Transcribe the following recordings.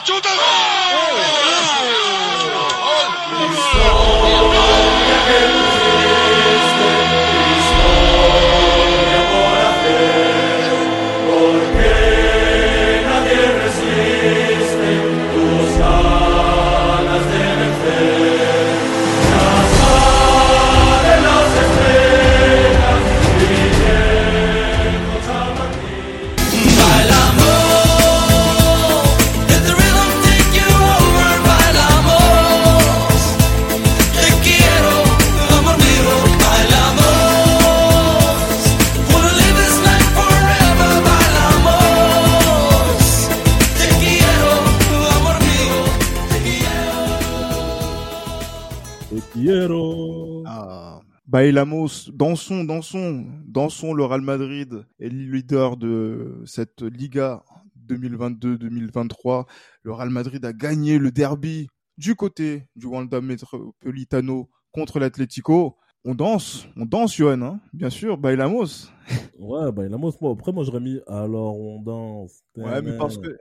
Ajuda! Bailamos, dansons, dansons, dansons. Le Real Madrid est le leader de cette Liga 2022-2023. Le Real Madrid a gagné le derby du côté du Wanda Metropolitano contre l'Atlético. On danse, on danse, Johan, hein bien sûr, Bailamos. Ouais, il a moi, après, moi, j'aurais mis alors on danse. Ouais, mais parce que-.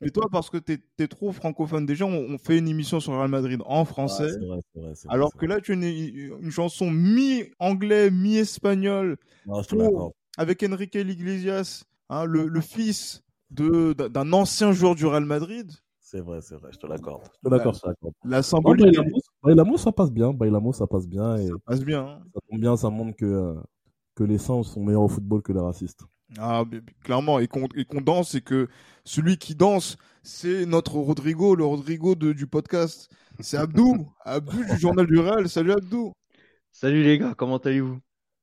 Mais toi, parce que t'es es trop francophone, déjà, on, on fait une émission sur Real Madrid en français. vrai, vrai, alors que là, tu as une, une chanson mi-anglais, mi-espagnol, avec Enrique Iglesias, hein, le, le fils d'un ancien joueur du Real Madrid. C'est vrai, c'est vrai, je te l'accorde. Je te l'accorde, je te l'accorde. La Non, symbolique Bailamos, ça passe bien. Bailamos, ça passe bien. Et passe bien. hein. ça tombe bien, ça montre que, euh, que les singes sont meilleurs au football que les racistes. Ah, mais- mais clairement, et qu'on et qu'on danse, et que celui qui danse, c'est notre Rodrigo, le Rodrigo de- du podcast. C'est Abdou, Abdou du journal du Real. Salut Abdou. Salut les gars, comment allez-vous?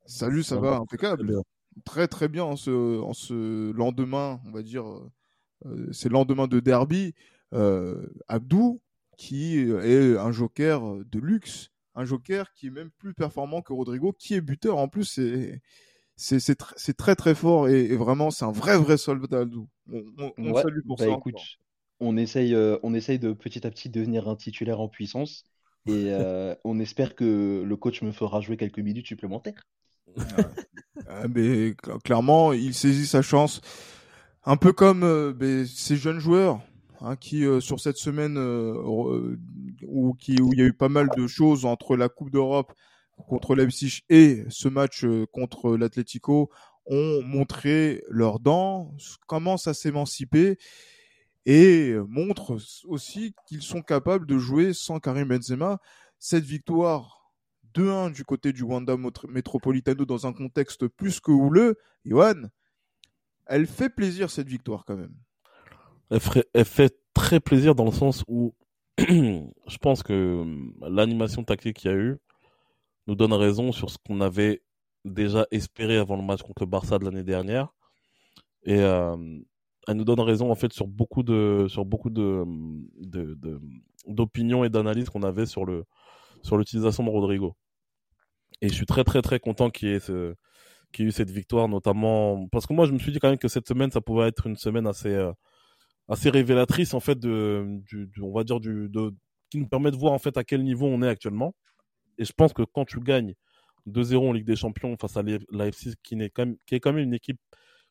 Salut, ça Ça va, va, impeccable. Très bien. très très bien en ce, en ce lendemain, on va dire, euh, euh, c'est le lendemain de derby. Euh, Abdou, qui est un joker de luxe, un joker qui est même plus performant que Rodrigo, qui est buteur en plus, c'est c'est c'est tr- c'est très très fort et, et vraiment c'est un vrai vrai soldat Abdou. On, on, on le Ouais, salue pour bah ça. écoute, on essaye, euh, on essaye de petit à petit devenir un titulaire en puissance et euh, on espère que le coach me fera jouer quelques minutes supplémentaires. Ah, mais cl- clairement, il saisit sa chance. Un peu comme euh, ben, ces jeunes joueurs hein, qui, euh, sur cette semaine euh, euh, où, il y a eu pas mal de choses entre la Coupe d'Europe contre Leipzig et ce match contre l'Atlético, ont montré leurs dents, commencent à s'émanciper et montrent aussi qu'ils sont capables de jouer sans Karim Benzema. Cette victoire 2-1 du côté du Wanda Metropolitano dans un contexte plus que houleux, Johan, elle fait plaisir cette victoire quand même. Elle, fait très plaisir dans le sens où je pense que hum, l'animation tactique qu'il y a eu nous donne raison sur ce qu'on avait déjà espéré avant le match contre le Barça de l'année dernière. Et euh, elle nous donne raison en fait sur beaucoup de sur beaucoup de d'opinions et d'analyses qu'on avait sur le sur l'utilisation de Rodrigo. Et je suis très très très content qu'il y ait ait eu cette victoire notamment parce que moi je me suis dit quand même que cette semaine ça pouvait être une semaine assez euh, assez révélatrice en fait de, on va dire de, qui nous permet de voir en fait à quel niveau on est actuellement. Et je pense que quand tu gagnes 2-0 en Ligue des Champions face à l'AFC qui, qui est quand même une équipe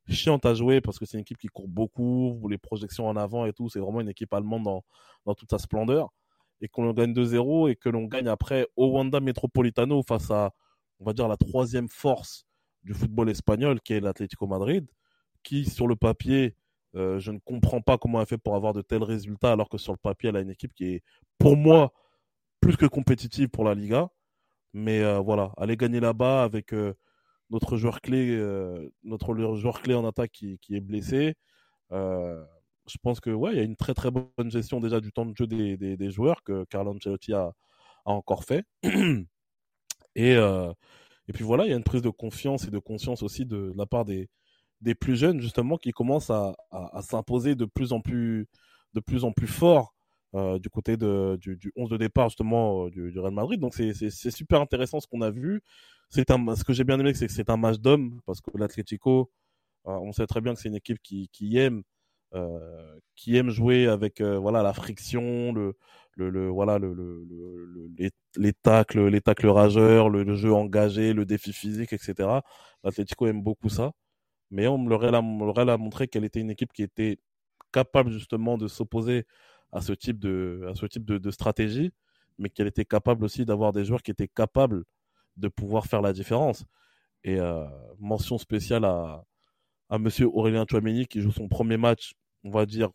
chiante à jouer parce que c'est une équipe qui court beaucoup, les projections en avant et tout, c'est vraiment une équipe allemande dans toute sa splendeur et qu'on gagne 2-0 et que l'on gagne après au Wanda Metropolitano face à, on va dire, la troisième force du football espagnol qui est l'Atlético Madrid, qui sur le papier, euh, je ne comprends pas comment elle fait pour avoir de tels résultats alors que sur le papier, elle a une équipe qui est, pour moi, plus que compétitive pour la Liga. Mais euh, voilà, aller gagner là-bas avec euh, notre joueur clé, notre joueur clé en attaque qui, est blessé. Je pense que ouais, il y a une très très bonne gestion déjà du temps de jeu des, joueurs que Carlo Ancelotti a, encore fait. et, et puis voilà, il y a une prise de confiance et de conscience aussi de la part des, des plus jeunes justement qui commencent à, s'imposer de plus en plus de plus en plus fort euh, du côté de, du, du 11 de départ justement euh, du, Real Madrid. Donc c'est super intéressant ce qu'on a vu. C'est un, ce que j'ai bien aimé, c'est que c'est un match d'hommes parce que l'Atlético, euh, on sait très bien que c'est une équipe qui, qui aime qui aime jouer avec voilà la friction, le, le, voilà le, le, le- le- les, les tacles, les tacles rageurs, le jeu engagé, le défi physique, etc. L'Atlético aime beaucoup ça, mais on Real a montré qu'elle était une équipe qui était capable justement de s'opposer à ce type de, à ce type de, stratégie, mais qu'elle était capable aussi d'avoir des joueurs qui étaient capables de pouvoir faire la différence. Et euh, mention spéciale à, à Monsieur Aurélien Chouameni qui joue son premier match, on va dire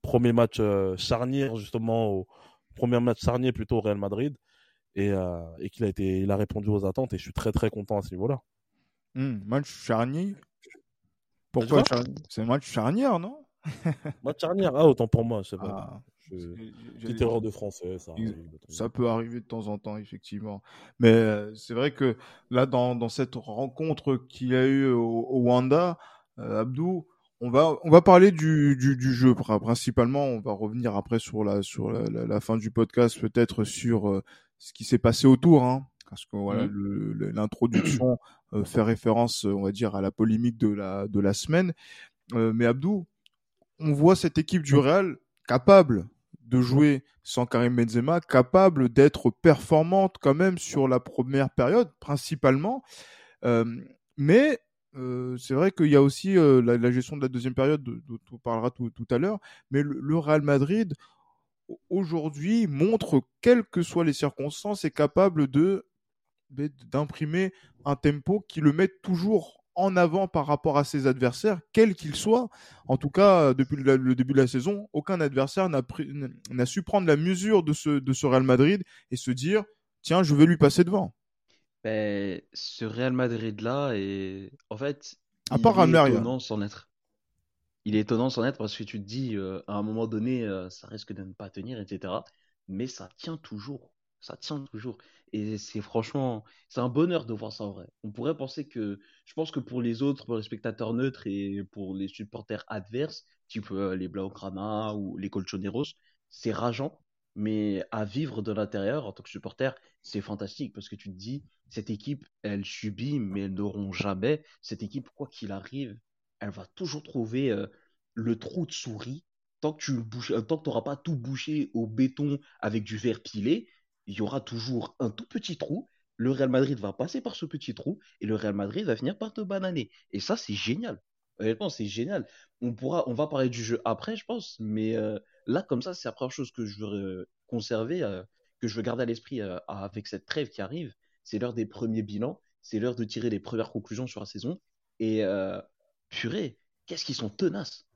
premier match euh, charnière justement au premier match charnier plutôt au Real Madrid et, euh, et qu'il a été, il a répondu aux attentes et je suis très très content à ce niveau-là. Hmm, match charnier. Pourquoi charnier C'est un match charnière, non? Match charnière, ah autant pour moi, je sais pas. Ah, Je- Petite erreur de français, ça. Arrive Ça peut arriver de temps en temps, effectivement. Mais euh, c'est vrai que là, dans, dans cette rencontre qu'il y a eu au, au Wanda, euh, Abdou, on va, on va parler du, du, du jeu pr- principalement. On va revenir après sur la, sur la, la- la fin du podcast, peut-être sur euh, ce qui s'est passé autour. Hein, parce que voilà, le- l'introduction fait référence, euh, on va dire, à la polémique de la, de la semaine. Euh, mais Abdou, on voit cette équipe du Real capable de jouer sans Karim Benzema, capable d'être performante quand même sur la première période, principalement. Euh, mais euh, c'est vrai qu'il y a aussi euh, la, la gestion de la deuxième période de- dont on parlera tout, tout à l'heure. Mais le, le Real Madrid, au- aujourd'hui, montre, quelles que soient les circonstances, est capable de d'imprimer un tempo qui le met toujours en avant par rapport à ses adversaires, quels qu'ils soient. En tout cas, depuis le, début de la saison, aucun adversaire n'a su prendre la mesure de ce, de ce Real Madrid et se dire tiens, je vais lui passer devant. Ben, ce Real Madrid-là, est... en fait, À il part est Almeria. étonnant sans être. Il est étonnant sans être parce que tu te dis, euh, à un moment donné, euh, ça risque de ne pas tenir, etc. Mais ça tient toujours. Ça tient toujours. Et c'est franchement, c'est un bonheur de voir ça en vrai. On pourrait penser que, je pense que pour les autres, pour les spectateurs neutres et pour les supporters adverses, type euh, les Blaugrana ou les Colchoneros, c'est rageant. Mais à vivre de l'intérieur, en tant que supporter, c'est fantastique parce que tu te dis, cette équipe, elle subit, mais elles n'auront jamais. Cette équipe, quoi qu'il arrive, elle va toujours trouver euh, le trou de souris. Tant que tu euh, t'auras pas tout bouché au béton avec du verre pilé, il y aura toujours un tout petit trou. Le Real Madrid va passer par ce petit trou et le Real Madrid va finir par te bananer. Et ça, c'est génial. Honnêtement, c'est génial. On pourra, on va parler du jeu après, je pense, mais euh, là, comme ça, c'est la première chose que je veux euh, conserver, euh, que je veux garder à l'esprit avec cette trêve qui arrive. C'est l'heure des premiers bilans, c'est l'heure de tirer les premières conclusions sur la saison. Et purée, qu'est-ce qu'ils sont tenaces.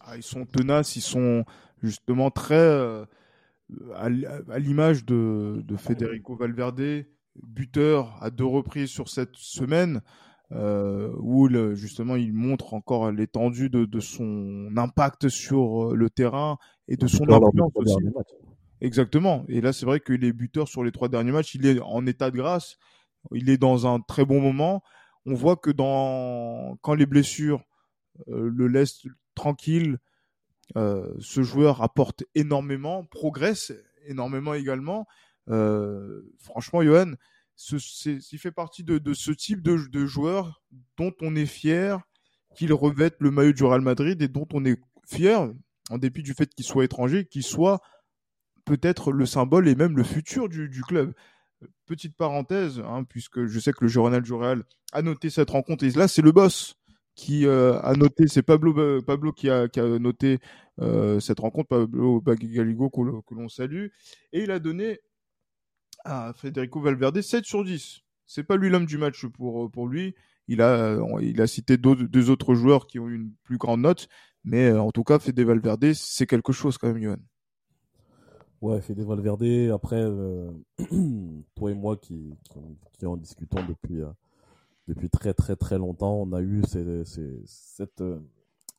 Ah, ils sont tenaces, ils sont justement très à, l'image de, de Federico Valverde, buteur à deux reprises sur cette semaine, euh, où le- justement il montre encore l'étendue de, de son impact sur euh, le terrain et de son influence aussi. Exactement. Et là, c'est vrai qu'il est buteur sur les trois derniers matchs. Il est en état de grâce. Il est dans un très bon moment. On voit que dans quand les blessures euh, le laissent tranquille, euh, ce joueur apporte énormément, progresse énormément également. Euh, franchement, Johan, ce, il fait partie de, ce type de, joueur dont on est fier qu'il revête le maillot du Real Madrid et dont on est fier, en dépit du fait qu'il soit étranger, qu'il soit peut-être le symbole et même le futur du, du club. Petite parenthèse, hein, puisque je sais que le journal du Real a noté cette rencontre, et là c'est le boss qui euh, a noté, c'est Pablo, Pablo qui, a, noté euh, cette rencontre, Pablo Bagaligo que, l'on- salue, et il a donné à Federico Valverde 7 sur 10. C'est pas lui l'homme du match pour, pour lui. Il a, il a cité deux autres joueurs qui ont eu une plus grande note, mais euh, en tout cas, Fede Valverde, c'est quelque chose quand même, Johan. Ouais, Fede Valverde, après, toi et moi qui, qui, qui en discutons depuis, depuis très très très longtemps, on a eu cette,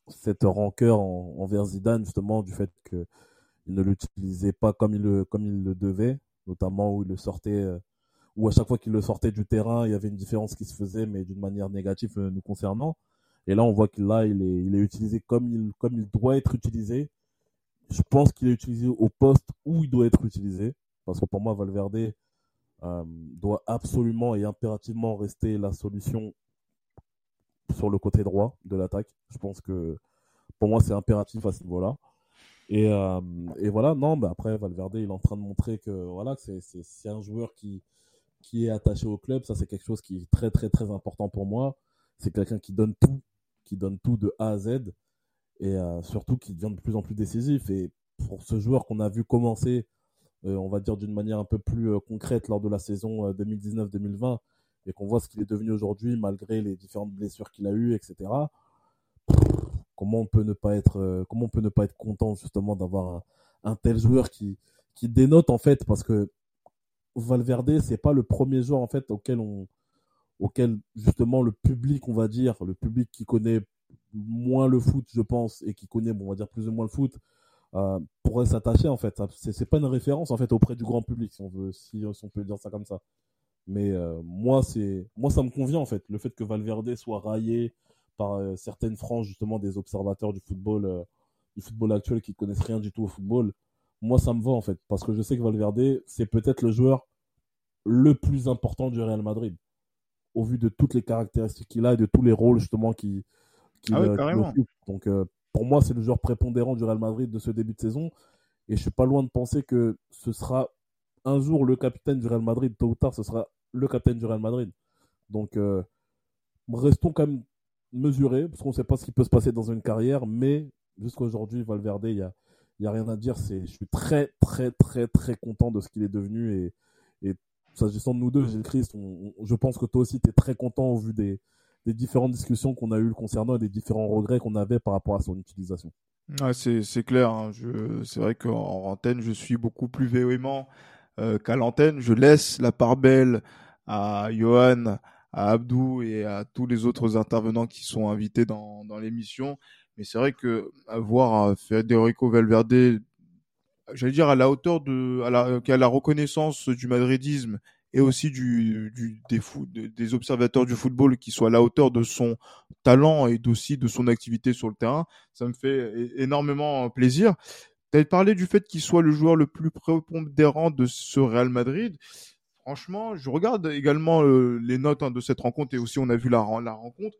cette rancœur en- envers Zidane, justement, du fait qu'il ne l'utilisait pas comme il, le, comme il le devait, notamment où il le sortait, euh, où à chaque fois qu'il le sortait du terrain, il y avait une différence qui se faisait, mais d'une manière négative euh, nous concernant. Et là, on voit qu'il il est, il est utilisé comme il, comme il doit être utilisé. Je pense qu'il est utilisé au poste où il doit être utilisé. Parce que pour moi, Valverde euh, doit absolument et impérativement rester la solution sur le côté droit de l'attaque. Je pense que pour moi, c'est impératif à ce niveau-là. Et, euh, voilà, non, bah après, Valverde, il est en train de montrer que voilà, c'est- un joueur qui, est attaché au club. Ça, c'est quelque chose qui est très, très, très important pour moi. C'est quelqu'un qui donne tout, qui donne tout de A à Z. et euh, surtout qui devient de plus en plus décisif. Et pour ce joueur qu'on a vu commencer, on va dire d'une manière un peu plus euh, concrète lors de la saison 2019-2020, et qu'on voit ce qu'il est devenu aujourd'hui malgré les différentes blessures qu'il a eues, etc. Comment on peut ne pas être, comment on peut ne pas être content justement d'avoir un, un, tel joueur qui, qui dénote en fait parce que Valverde c'est pas le premier joueur en fait auquel on, auquel justement le public, on va dire, le public qui connaît moins le foot, je pense, et qui connaît, bon, on va dire plus ou moins le foot, euh, pourrait s'attacher en fait. C'est pas une référence en fait auprès du grand public, si on veut, si, on peut dire ça comme ça. Mais euh, moi, c'est, moi, ça me convient en fait, le fait que Valverde soit raillé par euh, certaines franges justement des observateurs du football, euh, du football actuel qui connaissent rien du tout au football. Moi, ça me va en fait, parce que je sais que Valverde, c'est peut-être le joueur le plus important du Real Madrid au vu de toutes les caractéristiques qu'il a et de tous les rôles justement qui, qui, ah oui, Donc euh, pour moi, c'est le joueur prépondérant du Real Madrid de ce début de saison. Et je suis pas loin de penser que ce sera un jour le capitaine du Real Madrid. Tôt ou tard, ce sera le capitaine du Real Madrid. Donc euh, restons quand même mesurés, parce qu'on ne sait pas ce qui peut se passer dans une carrière. Mais jusqu'à aujourd'hui, Valverde, il n'y a, y a rien à dire. Je suis très, très, très, très content de ce qu'il est devenu. Et, s'agissant de nous deux, Gilles Christ, je pense que toi aussi, tu es très content au vu des, des différentes discussions qu'on a eues concernant et des différents regrets qu'on avait par rapport à son utilisation. Ouais, c'est clair. Hein. C'est vrai qu'en antenne, je suis beaucoup plus véhément euh, qu'à l'antenne. Je laisse la part belle à Johan, à Abdou et à tous les autres intervenants qui sont invités dans, dans l'émission. Mais c'est vrai que voir euh, Federico Valverde j'allais dire à la hauteur de à la, à la reconnaissance du madridisme et aussi des, observateurs du football qui soient à la hauteur de son talent et aussi de son activité sur le terrain, ça me fait énormément plaisir. Tu as parlé du fait qu'il soit le joueur le plus prépondérant de ce Real Madrid. Franchement, je regarde également euh, les notes hein, de cette rencontre et aussi on a vu la, la rencontre.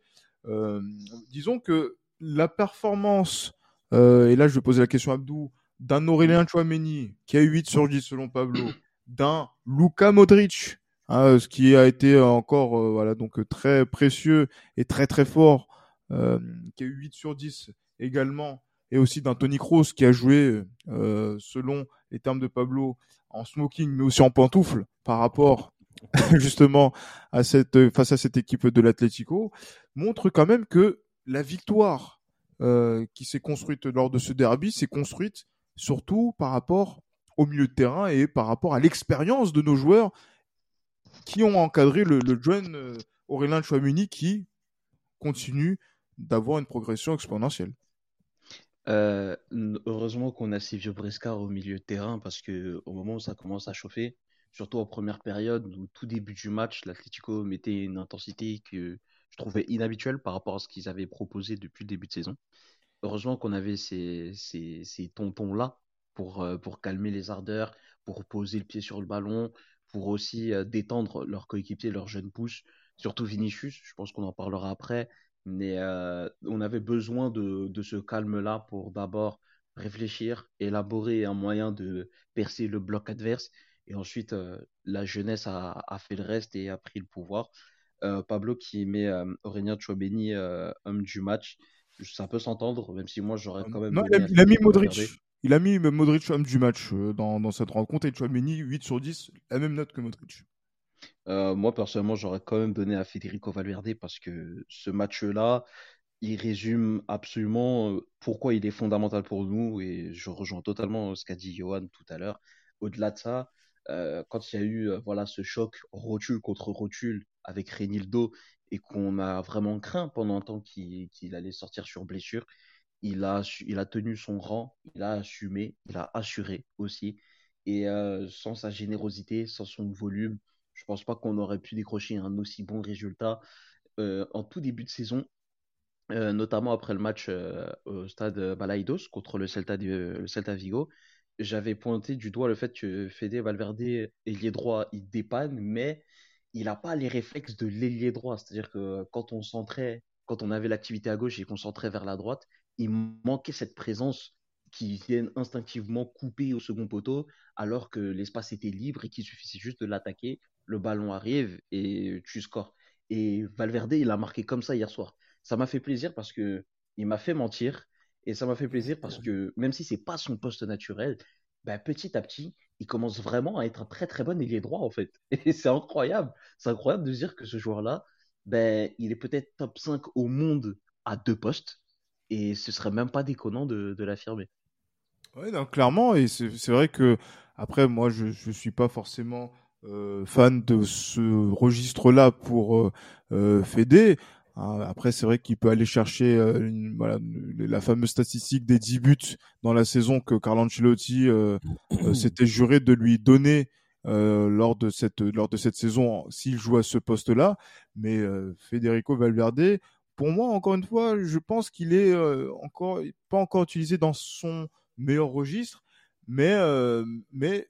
Euh, disons que la performance, euh, et là je vais poser la question à Abdou, d'un Aurélien Chouameni qui a eu 8 sur 10 selon Pablo, d'un Luka Modric, hein, ce qui a été encore euh, voilà donc très précieux et très très fort, euh, qui a eu 8 sur 10 également, et aussi d'un Tony Kroos qui a joué euh, selon les termes de Pablo en smoking mais aussi en pantoufle par rapport justement à cette face à cette équipe de l'Atlético montre quand même que la victoire euh, qui s'est construite lors de ce derby s'est construite surtout par rapport au milieu de terrain et par rapport à l'expérience de nos joueurs qui ont encadré le, jeune euh, Aurélien Chouamuni qui continue d'avoir une progression exponentielle. Euh, heureusement qu'on a Silvio Brescar au milieu de terrain parce que au moment où ça commence à chauffer, surtout en première période, au tout début du match, l'Atlético mettait une intensité que je trouvais inhabituelle par rapport à ce qu'ils avaient proposé depuis le début de saison heureusement qu'on avait ces, ces tontons-là pour, euh, pour calmer les ardeurs, pour poser le pied sur le ballon, pour aussi euh, détendre leurs coéquipiers, leurs jeunes pousses, surtout Vinicius, je pense qu'on en parlera après, mais euh, on avait besoin de, de ce calme-là pour d'abord réfléchir, élaborer un moyen de percer le bloc adverse, et ensuite la jeunesse a, a, fait le reste et a pris le pouvoir. Pablo qui met Aurélien Chouabeni homme du match, ça peut s'entendre, même si moi j'aurais quand même. Non, il a, il a mis Modric. Il a mis Modric homme du match euh, dans, cette rencontre et Chouameni 8 sur 10, la même note que Modric. Euh, moi personnellement, j'aurais quand même donné à Federico Valverde parce que ce match-là, il résume absolument euh, pourquoi il est fondamental pour nous et je rejoins totalement ce qu'a dit Johan tout à l'heure. Au-delà de ça, quand il y a eu voilà ce choc rotule contre rotule avec Renildo et qu'on a vraiment craint pendant un temps qu'il allait sortir sur blessure, il a, il a tenu son rang, il a assumé, il a assuré aussi. Et euh, sans sa générosité, sans son volume, je pense pas qu'on aurait pu décrocher un aussi bon résultat euh, en tout début de saison, euh, notamment après le match au stade Balaidos contre le Celta, le Celta Vigo. J'avais pointé du doigt le fait que Fede Valverde, ailier droit, il dépanne, mais il n'a pas les réflexes de l'ailier droit. C'est-à-dire que quand on centrait, quand on avait l'activité à gauche et qu'on centrait vers la droite, il manquait cette présence qui vienne instinctivement couper au second poteau, alors que l'espace était libre et qu'il suffisait juste de l'attaquer, le ballon arrive et tu scores. Et Valverde, il a marqué comme ça hier soir. Ça m'a fait plaisir parce que il m'a fait mentir Et ça m'a fait plaisir parce que même si c'est pas son poste naturel, bah, petit à petit, il commence vraiment à être un très très bon ailier droit en fait. Et c'est incroyable. C'est incroyable de dire que ce joueur-là, ben, il est peut-être top 5 au monde à deux postes. Et ce serait même pas déconnant de, de l'affirmer. Ouais, non, clairement, et c'est vrai que après, moi, je je suis pas forcément euh, fan de ce registre-là pour euh, euh, Fédé. Hein, après, c'est vrai qu'il peut aller chercher euh, une- voilà, la fameuse statistique des 10 buts dans la saison que Carlo Ancelotti euh, s'était juré de lui donner euh, lors de cette lors de cette saison s'il joue à ce poste-là. Mais euh, Federico Valverde, pour moi, encore une fois, je pense qu'il est euh, encore pas encore utilisé dans son meilleur registre, mais euh, mais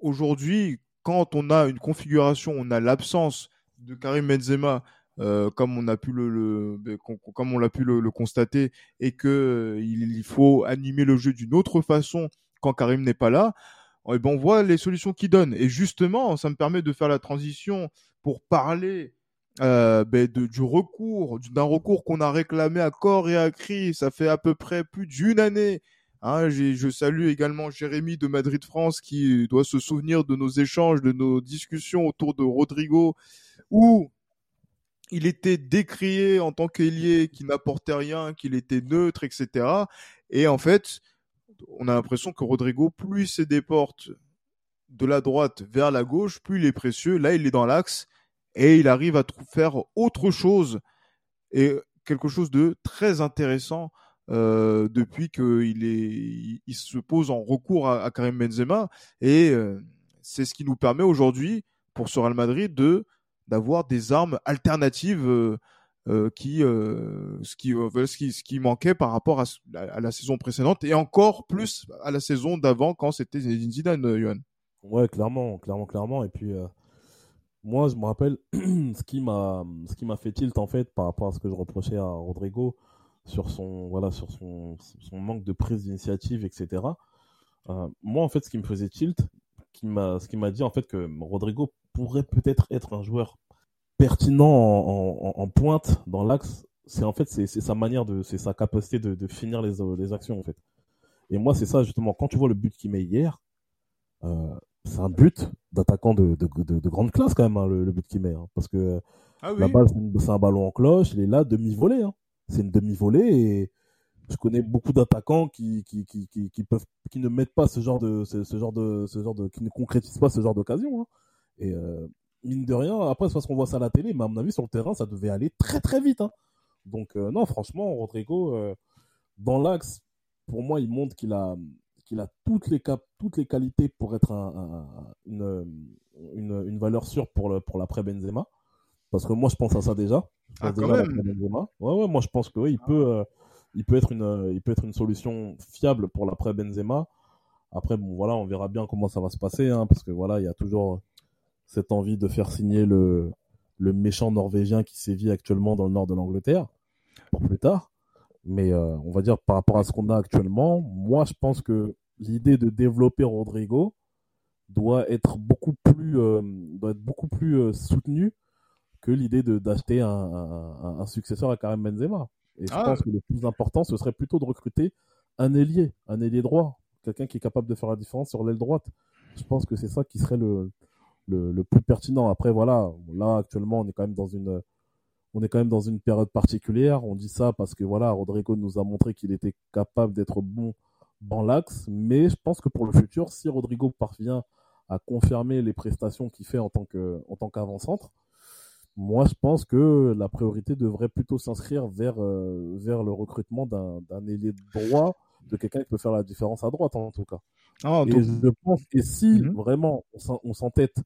aujourd'hui, quand on a une configuration, on a l'absence de Karim Benzema, euh, comme on a pu le, ben, com- comme on l'a pu le, constater, et euh, il, faut animer le jeu d'une autre façon quand Karim n'est pas là. eh ben, on voit les solutions qu'il donne. Et justement, ça me permet de faire la transition pour parler euh, ben, du recours, d'un recours qu'on a réclamé à corps et à cri. Ça fait à peu près plus d'une année. Hein, je salue également Jérémy de Madrid France qui doit se souvenir de nos échanges, de nos discussions autour de Rodrigo, où il était décrié en tant qu'ailier qui n'apportait rien, qu'il était neutre, etc. Et en fait, on a l'impression que Rodrigo, plus il déporte de la droite vers la gauche, plus il est précieux. Là, il est dans l'axe et il arrive à faire autre chose et quelque chose de très intéressant euh, depuis qu'il est, il, se pose en recours à, Karim Benzema et euh, c'est ce qui nous permet aujourd'hui pour ce Real Madrid de d'avoir des armes alternatives euh, euh, qui, euh, ce, qui, euh, ce, qui, ce qui manquait par rapport à, la saison précédente et encore plus à la saison d'avant quand c'était Zidane, Johan. Ouais, clairement, clairement, clairement. Et puis, moi, je me rappelle ce qui m'a, ce qui m'a fait tilt en fait par rapport à ce que je reprochais à Rodrigo sur son, voilà, sur son, son manque de prise d'initiative, etc. Euh, moi, en fait, ce qui me faisait tilt, qui m'a, ce qui m'a dit en fait que Rodrigo pourrait peut-être être un joueur pertinent en, en- pointe dans l'axe. C'est en fait, c'est sa manière de, c'est sa capacité de, de finir les, les actions en fait. Et moi, c'est ça justement. Quand tu vois le but qu'il met hier. Euh, c'est un but d'attaquant de, de, de, de grande classe quand même, hein, le, le but qu'il met. hein. parce que Ah la balle, c'est un ballon en cloche, il est là, demi-volée. hein. C'est une demi-volée et je connais beaucoup d'attaquants qui, qui, qui, qui, qui peuvent, qui ne mettent pas ce genre de, ce, ce genre de, ce genre de, qui ne concrétisent pas ce genre d'occasion. hein. Et euh, mine de rien, après, c'est parce qu'on voit ça à la télé, mais à mon avis, sur le terrain, ça devait aller très très vite. hein. Donc, euh, non, franchement, Rodrigo, euh, dans l'axe, pour moi, il montre qu'il a, qu'il a toutes les, cap toutes les qualités pour être un, un- une, une, une valeur sûre pour le pour l'après Benzema. Parce que moi, je pense à ça déjà. Je pense Ah, déjà à Benzema. Ouais, ouais, moi, je pense que oui, il peut, euh, il peut être une, il peut être une solution fiable pour l'après Benzema. Après, bon, voilà, on verra bien comment ça va se passer, hein, parce que voilà, il y a toujours cette envie de faire signer le, le méchant norvégien qui sévit actuellement dans le nord de l'Angleterre pour plus tard. Mais euh, on va dire par rapport à ce qu'on a actuellement, moi je pense que l'idée de développer Rodrigo doit être beaucoup plus, euh, doit être beaucoup plus euh, soutenue que l'idée d'acheter un, un, un successeur à Karim Benzema. Et je Ah. pense que le plus important, ce serait plutôt de recruter un ailier, un ailier droit, quelqu'un qui est capable de faire la différence sur l'aile droite. Je pense que c'est ça qui serait le, le, le plus pertinent. Après, voilà, là actuellement, on est quand même dans une, on est quand même dans une période particulière. On dit ça parce que voilà, Rodrigo nous a montré qu'il était capable d'être bon dans l'axe, mais je pense que pour le futur, si Rodrigo parvient à confirmer les prestations qu'il fait en tant que, en tant qu'avant-centre, moi, je pense que la priorité devrait plutôt s'inscrire vers, euh, vers le recrutement d'un d'un ailier droit, de quelqu'un qui peut faire la différence à droite, en tout cas. Ah, Et donc- je pense que si Mhm. vraiment on s'entête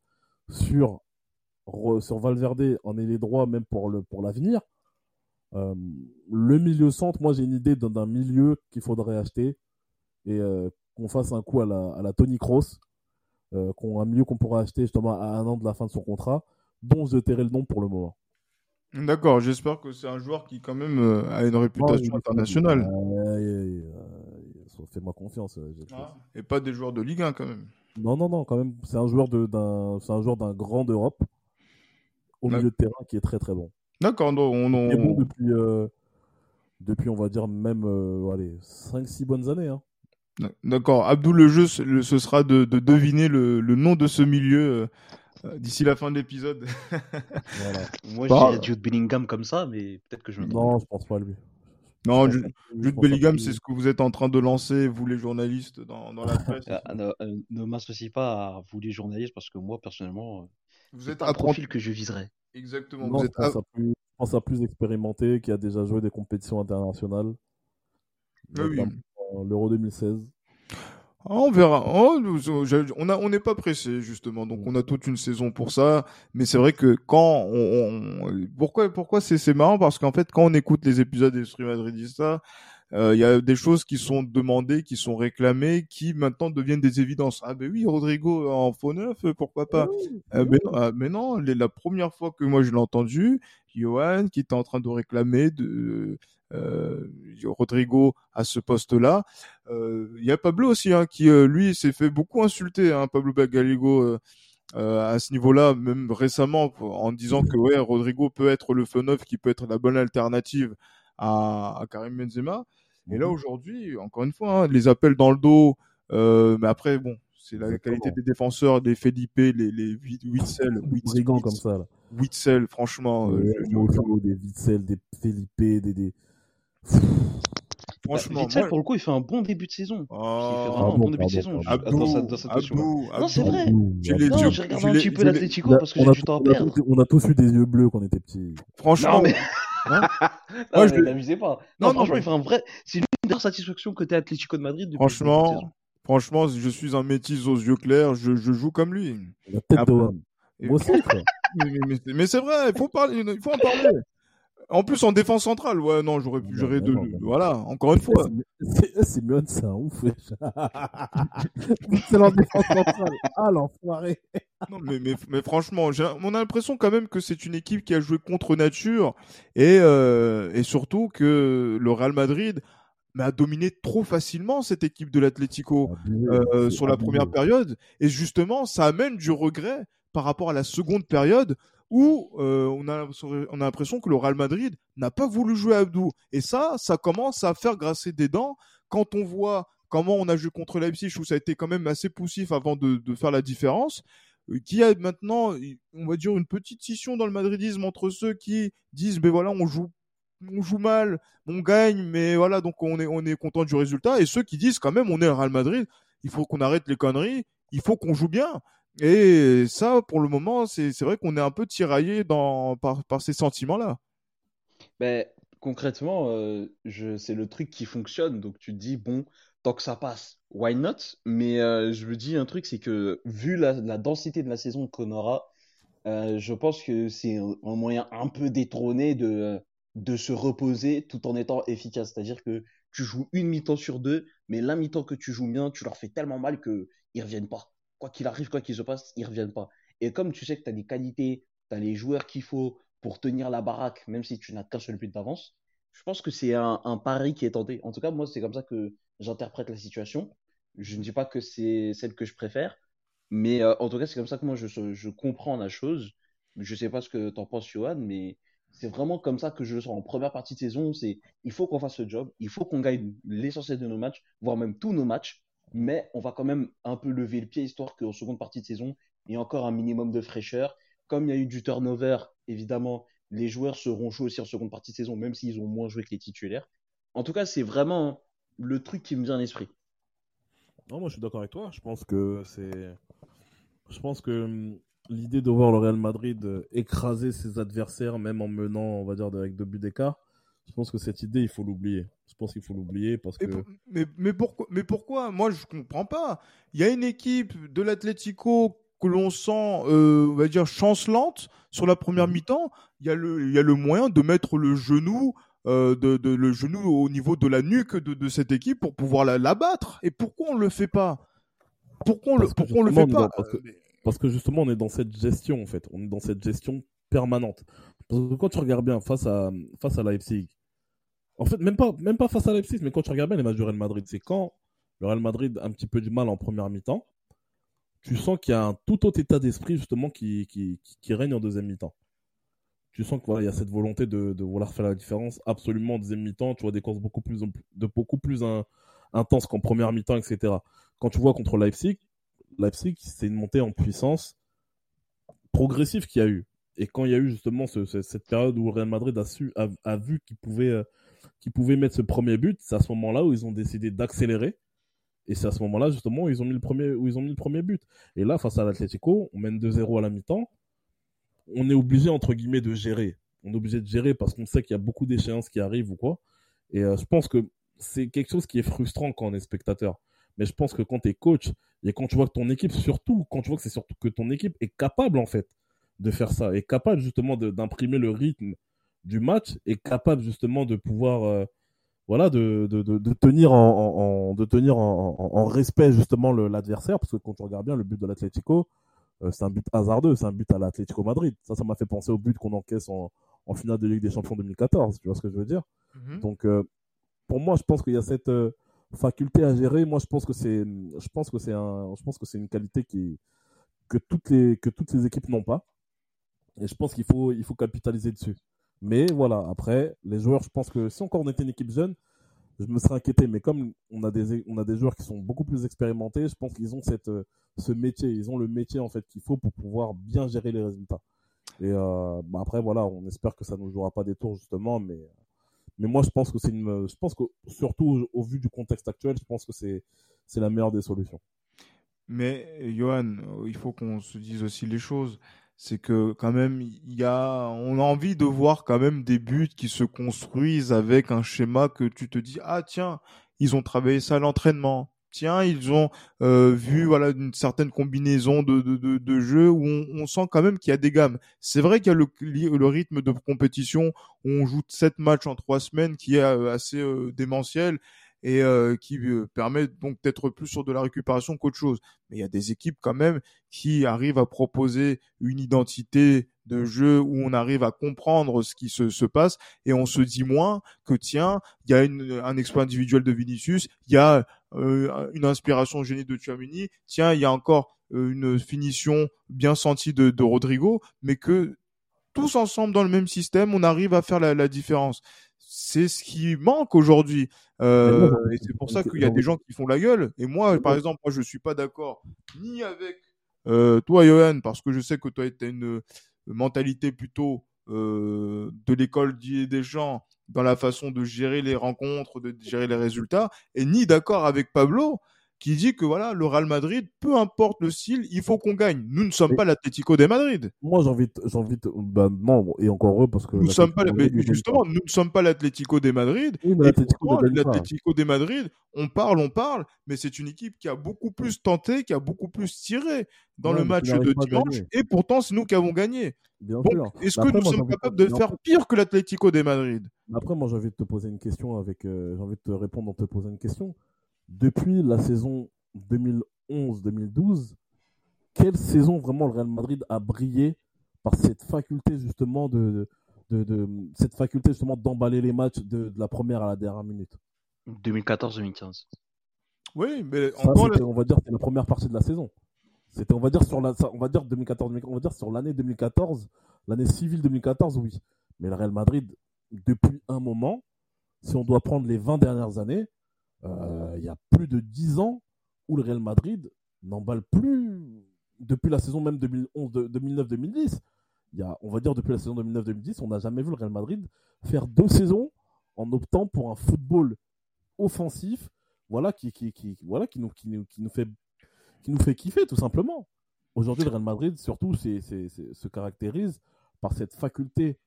sur, re- sur Valverde en ailier droit, même pour le pour l'avenir, euh, le milieu centre, moi j'ai une idée d'un milieu qu'il faudrait acheter et euh, qu'on fasse un coup à la, à la Tony Kroos, euh, qu'on un milieu qu'on pourrait acheter justement à un an de la fin de son contrat, dont je tairai le nom pour le moment. D'accord, j'espère que c'est un joueur qui quand même a une réputation Ouais, internationale. Fais-moi confiance. Ah, Et pas des joueurs de Ligue 1 quand même. Non, non, non, quand même, c'est un joueur de- d'un, c'est un joueur d'un grand d'Europe au milieu de terrain qui est très très bon. D'accord, donc on, Il est bon on- depuis, euh, depuis, on va dire, même euh, allez, 5-6 bonnes années. Hein. D'accord. Abdou, le jeu, ce sera de, de deviner le, le nom de ce milieu euh, d'ici la fin de l'épisode. Voilà. Moi, Bah, dirais Jude Bellingham comme ça, mais peut-être que je me trompe. Non, je pense pas à lui. non, Jude Bellingham, c'est ce que vous êtes en train de lancer, vous les journalistes, dans, dans la presse. Ah, ne ne m'associe pas à vous les journalistes parce que moi, personnellement, Vous êtes apprenti. profil que je viserais. Exactement. Non, Vous je êtes pense, a- à plus, je pense à plus expérimenté, qui a déjà joué des compétitions internationales. Ah oui. euh, L'Euro 2016. Ah, on verra. Oh, on a, on n'est pas pressé justement, donc on a toute une saison pour ça. Mais c'est vrai que quand on, on- pourquoi, pourquoi c'est, c'est marrant? Parce qu'en fait, quand on écoute les épisodes des Stream Euh, il y a des choses qui sont demandées, qui sont réclamées, qui maintenant deviennent des évidences. Ah ben oui, Rodrigo en faux neuf, pourquoi pas? Euh, mais, non, mais non, les- la première fois que moi je l'ai entendu, Johan qui était en train de réclamer de euh, Rodrigo à ce poste-là. Euh, Il y a Pablo aussi hein, qui euh, lui s'est fait beaucoup insulter, hein, Pablo Gallego euh, euh, à ce niveau-là, même récemment en disant que ouais, Rodrigo peut être le feu neuf, qui peut être la bonne alternative à, à Karim Benzema. Et là Mhm. aujourd'hui, encore une fois, hein, les appels dans le dos. euh, mais après, bon, c'est la Exactement. qualité des défenseurs, des Felipe, les les Wit- Witzel, comme ça. Là. Witzel, franchement, euh, Des je- je- Mojo, des Witzel, des Felipe, des. des... franchement, Witzel, moi- pour le coup, il fait un bon début de saison. Oh, il fait vraiment pardon, un bon début pardon, de saison. Je- dans cette. Abdou, Non, c'est Abdou, vrai. J'ai regardé un petit peu l'Atlético parce que j'ai a, du temps à on a perdre. tous, on a tous eu des yeux bleus quand on était petits. Franchement, Non, mais. Hein non, Moi, je n'abusez pas. Non, Non, non, franchement, mais- il fait un vrai. C'est l'une des rares satisfactions côté Atlético de Madrid depuis franchement, franchement, je suis un métis aux yeux clairs, je, je joue comme lui. La tête Après- de Moi aussi, mais mais- mais- mais c'est vrai, il faut parler, il faut en parler. En plus, en défense centrale, ouais, non, j'aurais pu gérer deux. non, non. Voilà, encore une fois. C'est c'est Mion, c'est un ouf. c'est leur défense centrale. Ah, l'enfoiré. Non, mais, mais, mais franchement, on a l'impression quand même que c'est une équipe qui a joué contre nature et, euh, et surtout que le Real Madrid a dominé trop facilement cette équipe de l'Atlético euh, C'est sur la première période. Et justement, ça amène du regret par rapport à la seconde période où euh, on a, on a l'impression que le Real Madrid n'a pas voulu jouer Abdou. Et ça, ça commence à faire grasser des dents quand on voit comment on a joué contre Leipzig où ça a été quand même assez poussif avant de, de faire la différence. Euh, Qui a maintenant, on va dire, une petite scission dans le madridisme entre ceux qui disent, ben voilà, on joue on joue mal, on gagne, mais voilà, donc on est, on est content du résultat. Et ceux qui disent quand même, on est le Real Madrid, il faut qu'on arrête les conneries, il faut qu'on joue bien. Et ça, pour le moment, c'est vrai qu'on est un peu tiraillé dans, par, par ces sentiments-là. Ben, concrètement, euh, c'est le truc qui fonctionne. Donc tu te dis, bon, tant que ça passe, why not? Mais euh, je me dis un truc, c'est que vu la, densité de la saison qu'on aura, euh, je pense que c'est un, moyen un peu détrôné de, de se reposer tout en étant efficace. C'est-à-dire que tu joues une mi-temps sur deux, mais la mi-temps que tu joues bien, tu leur fais tellement mal qu'ils ne reviennent pas. Quoi qu'il arrive, quoi qu'il se passe, ils reviennent pas. Et comme tu sais que tu as des qualités, tu as les joueurs qu'il faut pour tenir la baraque, même si tu n'as qu'un seul but d'avance, je pense que c'est un, pari qui est tenté. En tout cas, moi, c'est comme ça que j'interprète la situation. Je ne dis pas que c'est celle que je préfère, mais euh, en tout cas, c'est comme ça que moi, je, comprends la chose. Je sais pas ce que tu en penses, Johan, mais c'est vraiment comme ça que je le sens. En première partie de saison, c'est il faut qu'on fasse le job, il faut qu'on gagne l'essentiel de nos matchs, voire même tous nos matchs, mais on va quand même un peu lever le pied, histoire qu'en seconde partie de saison, il y ait encore un minimum de fraîcheur. Comme il y a eu du turnover, évidemment, les joueurs seront chauds aussi en seconde partie de saison, même s'ils ont moins joué que les titulaires. En tout cas, c'est vraiment le truc qui me vient à l'esprit. Non, moi je suis d'accord avec toi. Je pense que c'est. Je pense que hum, l'idée de voir le Real Madrid euh, écraser ses adversaires, même en menant, on va dire, avec deux buts d'écart, je pense que cette idée, il faut l'oublier. Je pense qu'il faut l'oublier parce que. Mais, pour- mais, mais pourquoi, mais pourquoi? Moi, je comprends pas. Il y a une équipe de l'Atlético que l'on sent, euh, on va dire, chancelante sur la première mi-temps. Il y, a le, il y a le moyen de mettre le genou, euh, de, de- le genou au niveau de la nuque de, de cette équipe pour pouvoir la, la battre. Et pourquoi on le fait pas? Pourquoi on le, pourquoi on le fait pas? parce que- Parce que justement, on est dans cette gestion, en fait. On est dans cette gestion permanente. Parce que quand tu regardes bien face à, face à Leipzig, en fait, même pas, même pas face à Leipzig, mais quand tu regardes bien les matchs du Real Madrid, c'est quand le Real Madrid a un petit peu du mal en première mi-temps, tu sens qu'il y a un tout autre état d'esprit, justement, qui, règne en deuxième mi-temps. tu sens qu'il y a cette volonté de, vouloir faire la différence absolument en deuxième mi-temps. Tu vois des courses beaucoup plus, de beaucoup plus intenses qu'en première mi-temps, etc. Quand tu vois contre Leipzig, Leipzig, c'est une montée en puissance progressive qu'il y a eu. Et quand il y a eu justement ce, cette période où Real Madrid a, vu qu'il pouvait, euh, mettre ce premier but, c'est à ce moment-là où ils ont décidé d'accélérer. Et c'est à ce moment-là, justement, où ils, ont mis le premier, où ils ont mis le premier but. Et là, face à l'Atlético, on mène 2-0 à la mi-temps. On est obligé, entre guillemets, de gérer. On est obligé de gérer parce qu'on sait qu'il y a beaucoup d'échéances qui arrivent ou quoi. Et euh, je pense que c'est quelque chose qui est frustrant quand on est spectateur. Mais je pense que quand tu es coach, et quand tu vois que ton équipe, surtout, quand tu vois que c'est surtout que ton équipe est capable, en fait, de faire ça, est capable justement d'imprimer le rythme du match, est capable justement de pouvoir, euh, voilà, de, de, de, tenir en, de tenir en, respect justement l'adversaire, parce que quand tu regardes bien le but de l'Atlético, euh, c'est un but hasardeux, c'est un but à l'Atlético Madrid. Ça, ça m'a fait penser au but qu'on encaisse en, finale de Ligue des Champions 2014, tu vois ce que je veux dire? Mm-hmm. Donc, euh, pour moi, je pense qu'il y a cette faculté à gérer. Moi, je pense que c'est, je pense que c'est un, je pense que c'est une qualité qui, que toutes les, que toutes les équipes n'ont pas. Et je pense qu'il faut, il faut capitaliser dessus. Mais voilà, après, les joueurs, je pense que si encore on était une équipe jeune, je me serais inquiété. Mais comme on a des, on a des joueurs qui sont beaucoup plus expérimentés, je pense qu'ils ont cette, ce métier, ils ont le métier en fait qu'il faut pour pouvoir bien gérer les résultats. Et euh, bah après, voilà, on espère que ça ne nous jouera pas des tours justement, mais mais moi, je pense que c'est une, je pense que surtout au, vu du contexte actuel, je pense que c'est, c'est la meilleure des solutions. Mais Johan, il faut qu'on se dise aussi les choses. C'est que quand même, il y a, on a envie de voir quand même des buts qui se construisent avec un schéma que tu te dis, ah tiens, ils ont travaillé ça à l'entraînement tiens, ils ont euh, vu voilà une certaine combinaison de, de, de, jeux où on, sent quand même qu'il y a des gammes. C'est vrai qu'il y a le, le rythme de compétition où on joue sept matchs en trois semaines qui est euh, assez euh, démentiel et qui permet donc d'être plus sur de la récupération qu'autre chose. Mais il y a des équipes quand même qui arrivent à proposer une identité de jeu où on arrive à comprendre ce qui se, se passe et on se dit moins que tiens, il y a une, un exploit individuel de Vinicius, il y a euh, une inspiration génie de Tchouameni, tiens, il y a encore euh, une finition bien sentie de, de, Rodrigo, mais que tous ensemble dans le même système, on arrive à faire la, la différence. C'est ce qui manque aujourd'hui. Euh, et c'est pour ça qu'il y a des gens qui font la gueule. Et moi, par exemple, moi, je suis pas d'accord ni avec euh, toi, Johan, parce que je sais que toi, tu as une mentalité plutôt euh, de l'école des gens dans la façon de gérer les rencontres, de gérer les résultats, et ni d'accord avec Pablo qui dit que voilà, le Real Madrid, peu importe le style, il faut qu'on gagne. Nous ne sommes pas l'Atlético de Madrid. Moi, j'ai envie, j'ai envie, ben non, et encore heureux parce que nous sommes pas, mais justement, nous ne sommes pas l'Atlético de Madrid. Oui, L'Atlético de Madrid, on parle, on parle, mais c'est une équipe qui a beaucoup plus tenté, qui a beaucoup plus tiré dans le match de dimanche, et pourtant c'est nous qui avons gagné. Bien Est-ce que nous sommes capables de faire pire que l'Atlético de Madrid? Après, moi, j'ai envie de te poser une question avec, euh, j'ai envie de te répondre en te posant une question depuis la saison 2011-2012, quelle saison vraiment le Real Madrid a brillé par cette faculté justement de, de, cette faculté justement d'emballer les matchs de, la première à la dernière minute? 2014-2015. Oui, mais on va dire c'est la première partie de la saison. C'était on va dire sur la on va dire 2014 on va dire sur l'année 2014, l'année civile 2014 oui. Mais le Real Madrid depuis un moment, si on doit prendre les 20 dernières années, il y a plus de 10 ans où le Real Madrid n'emballe plus depuis la saison même 2009-2010. Il y a, on va dire depuis la saison 2009-2010, on n'a jamais vu le Real Madrid faire deux saisons en optant pour un football offensif, voilà qui, nous, fait qui fait kiffer tout simplement. Aujourd'hui, le Real Madrid surtout se caractérise par cette faculté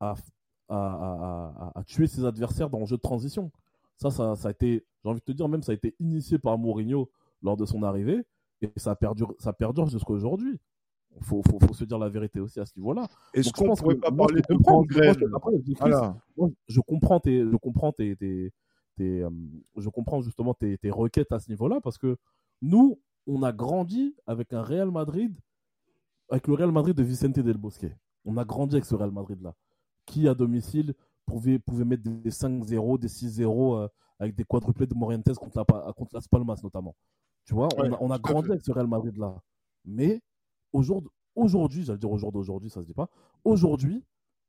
à, tuer ses adversaires dans le jeu de transition. Ça, ça, a été, j'ai envie de te dire, même ça a été initié par Mourinho lors de son arrivée et ça perdure, ça perdure jusqu'à aujourd'hui. Il faut, faut, faut, se dire la vérité aussi à ce niveau-là. Est-ce qu'on ne pourrait pas parler de moi, je comprends tes, je comprends tes, tes, tes euh, je comprends justement tes, tes requêtes à ce niveau-là parce que nous, on a grandi avec un Real Madrid, avec le Real Madrid de Vicente del Bosque. On a grandi avec ce Real Madrid-là, qui à domicile pouvait, pouvait mettre des 5-0, des 6-0 euh, avec des quadruplés de Morientes contre, la, contre Las Palmas notamment. Tu vois, on, a, on a grandi avec ce Real Madrid-là. Mais aujourd'hui, j'allais dire aujourd'hui, d'aujourd'hui, ça se dit pas. Aujourd'hui,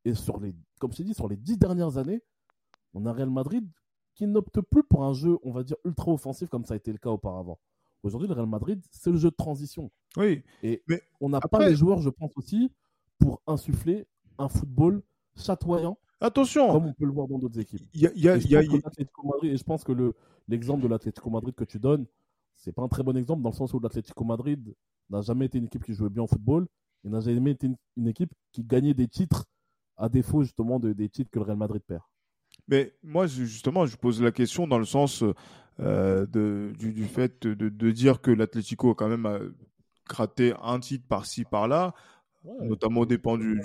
Et sur les, comme je t'ai dit, sur les dix dernières années, on a Real Madrid qui n'opte plus pour un jeu, on va dire, ultra offensif comme ça a été le cas auparavant. Aujourd'hui, le Real Madrid, c'est le jeu de transition. Oui, Et Mais on n'a après- pas les joueurs, je pense aussi, pour insuffler un football chatoyant, attention, comme on peut le voir dans d'autres équipes. il y a, il y a- Et je, il y a- pense que l'Atlético Madrid, et je pense que le- l'exemple de l'Atlético Madrid que tu donnes, c'est pas un très bon exemple dans le sens où l'Atlético Madrid n'a jamais été une équipe qui jouait bien au football et n'a jamais été une, une équipe qui gagnait des titres à défaut justement de, des titres que le Real Madrid perd. Mais moi, justement, je pose la question dans le sens euh, de, du, du fait de, de dire que l'Atlético a quand même euh, gratté un titre par-ci, par-là, notamment au dépend du,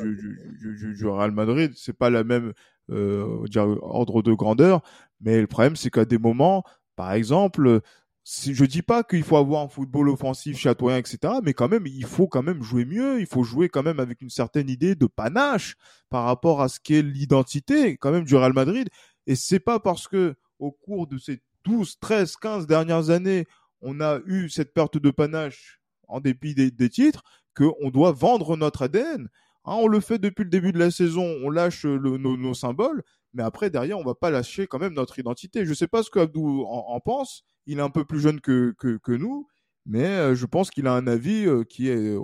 du, du, Real Madrid. C'est pas la même euh, ordre de grandeur, mais le problème, c'est qu'à des moments, par exemple, si, je dis pas qu'il faut avoir un football offensif chatoyant, etc., mais quand même, il faut quand même jouer mieux. Il faut jouer quand même avec une certaine idée de panache par rapport à ce qu'est l'identité quand même du Real Madrid. Et c'est pas parce que au cours de ces 12, 13, 15 dernières années, on a eu cette perte de panache en dépit des titres qu'on doit vendre notre ADN. Hein, on le fait depuis le début de la saison, on lâche le- nos, symboles, mais après derrière, on va pas lâcher quand même notre identité. Je sais pas ce que Abdou en, en pense. Il est un peu plus jeune que, nous, mais euh, je pense qu'il a un avis euh, qui est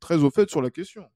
très au fait sur la question.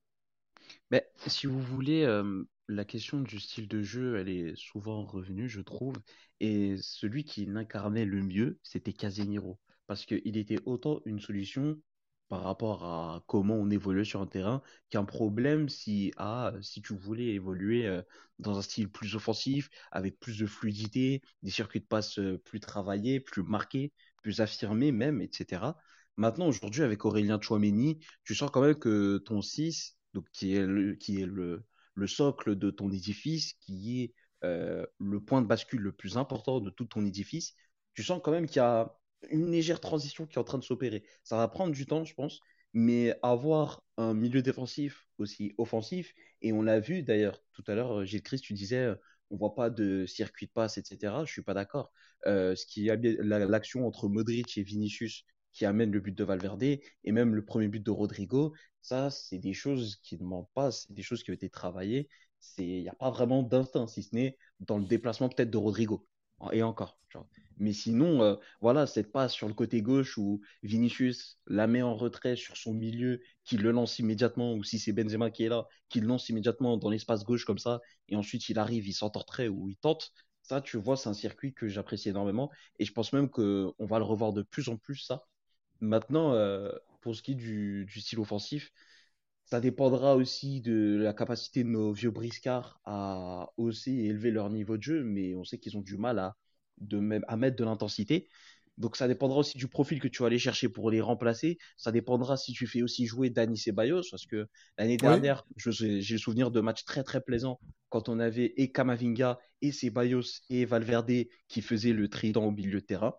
Mais si vous voulez, euh, la question du style de jeu, elle est souvent revenue, je trouve. Et celui qui l'incarnait le mieux, c'était Casemiro. Parce qu'il était autant une solution par rapport à comment on évolue sur un terrain qu'un problème si, ah, si tu voulais évoluer euh, dans un style plus offensif, avec plus de fluidité, des circuits de passe euh, plus travaillés, plus marqués, plus affirmés même, etc. Maintenant, aujourd'hui, avec Aurélien Tchouameni, tu sens quand même que ton 6, donc qui est le, qui est le, le socle de ton édifice, qui est euh, le point de bascule le plus important de tout ton édifice, tu sens quand même qu'il y a une légère transition qui est en train de s'opérer. Ça va prendre du temps, je pense, mais avoir un milieu défensif aussi offensif, et on l'a vu d'ailleurs tout à l'heure, Gilles Christ, tu disais, euh, on voit pas de circuit de passe, etc. Je suis pas d'accord. Euh, ce qui l'action entre Modric et Vinicius qui amène le but de Valverde et même le premier but de Rodrigo, ça, c'est des choses qui ne mentent pas, c'est des choses qui ont été travaillées. Il n'y a pas vraiment d'instinct, si ce n'est dans le déplacement peut-être de Rodrigo. Et encore. Mais sinon, euh, voilà, cette passe sur le côté gauche où Vinicius la met en retrait sur son milieu, qui le lance immédiatement, ou si c'est Benzema qui est là, qui le lance immédiatement dans l'espace gauche comme ça, et ensuite il arrive, il s'entortrait ou il tente. Ça, tu vois, c'est un circuit que j'apprécie énormément, et je pense même qu'on va le revoir de plus en plus, ça. Maintenant, euh, pour ce qui est du style offensif, ça dépendra aussi de la capacité de nos vieux briscards à hausser et élever leur niveau de jeu, mais on sait qu'ils ont du mal à, de même, à mettre de l'intensité. Donc ça dépendra aussi du profil que tu vas aller chercher pour les remplacer. Ça dépendra si tu fais aussi jouer Dani Ceballos, parce que l'année dernière, j'ai le souvenir de matchs très très plaisants quand on avait et Kamavinga et Ceballos et Valverde qui faisaient le trident au milieu de terrain.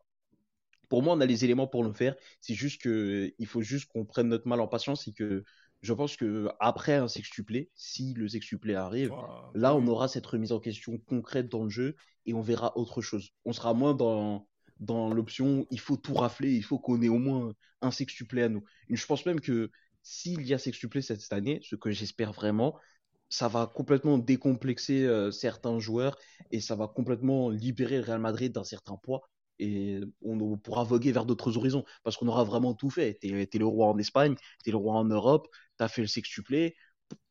Pour moi, on a les éléments pour le faire. C'est juste que il faut juste qu'on prenne notre mal en patience et que je pense que après un sextuplé, si le sextuplé arrive, là on aura cette remise en question concrète dans le jeu et on verra autre chose. On sera moins dans dans l'option il faut tout rafler, il faut qu'on ait au moins un sextuplé à nous. Et je pense même que s'il y a sextuplé cette cette année, ce que j'espère vraiment, ça va complètement décomplexer euh, certains joueurs et ça va complètement libérer le Real Madrid d'un certain poids et on pourra voguer vers d'autres horizons parce qu'on aura vraiment tout fait. T'es es le roi en Espagne, t'es le roi en Europe, t'as fait le sextuplé.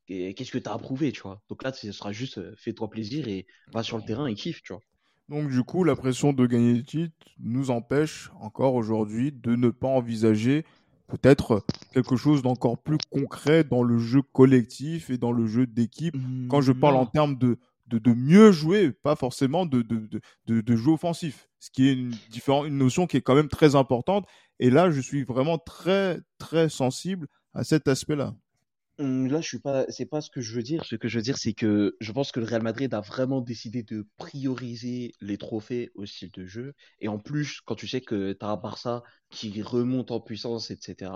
Et qu'est-ce que t'as approuvé, tu vois? Donc là, ce sera juste euh, fais-toi plaisir et va sur le terrain et kiffe, tu vois. Donc du coup, la pression de gagner des titres nous empêche encore aujourd'hui de ne pas envisager peut-être quelque chose d'encore plus concret dans le jeu collectif et dans le jeu d'équipe. Quand je parle en termes de, de, de mieux jouer, pas forcément de, de, de, de, jeu offensif, ce qui est une, une notion qui est quand même très importante. Et là, je suis vraiment très, très sensible à cet aspect-là. Hum, Là, je suis pas, c'est pas ce que je veux dire. Ce que je veux dire, c'est que je pense que le Real Madrid a vraiment décidé de prioriser les trophées au style de jeu. Et en plus, quand tu sais que tu as un Barça qui remonte en puissance, etc.,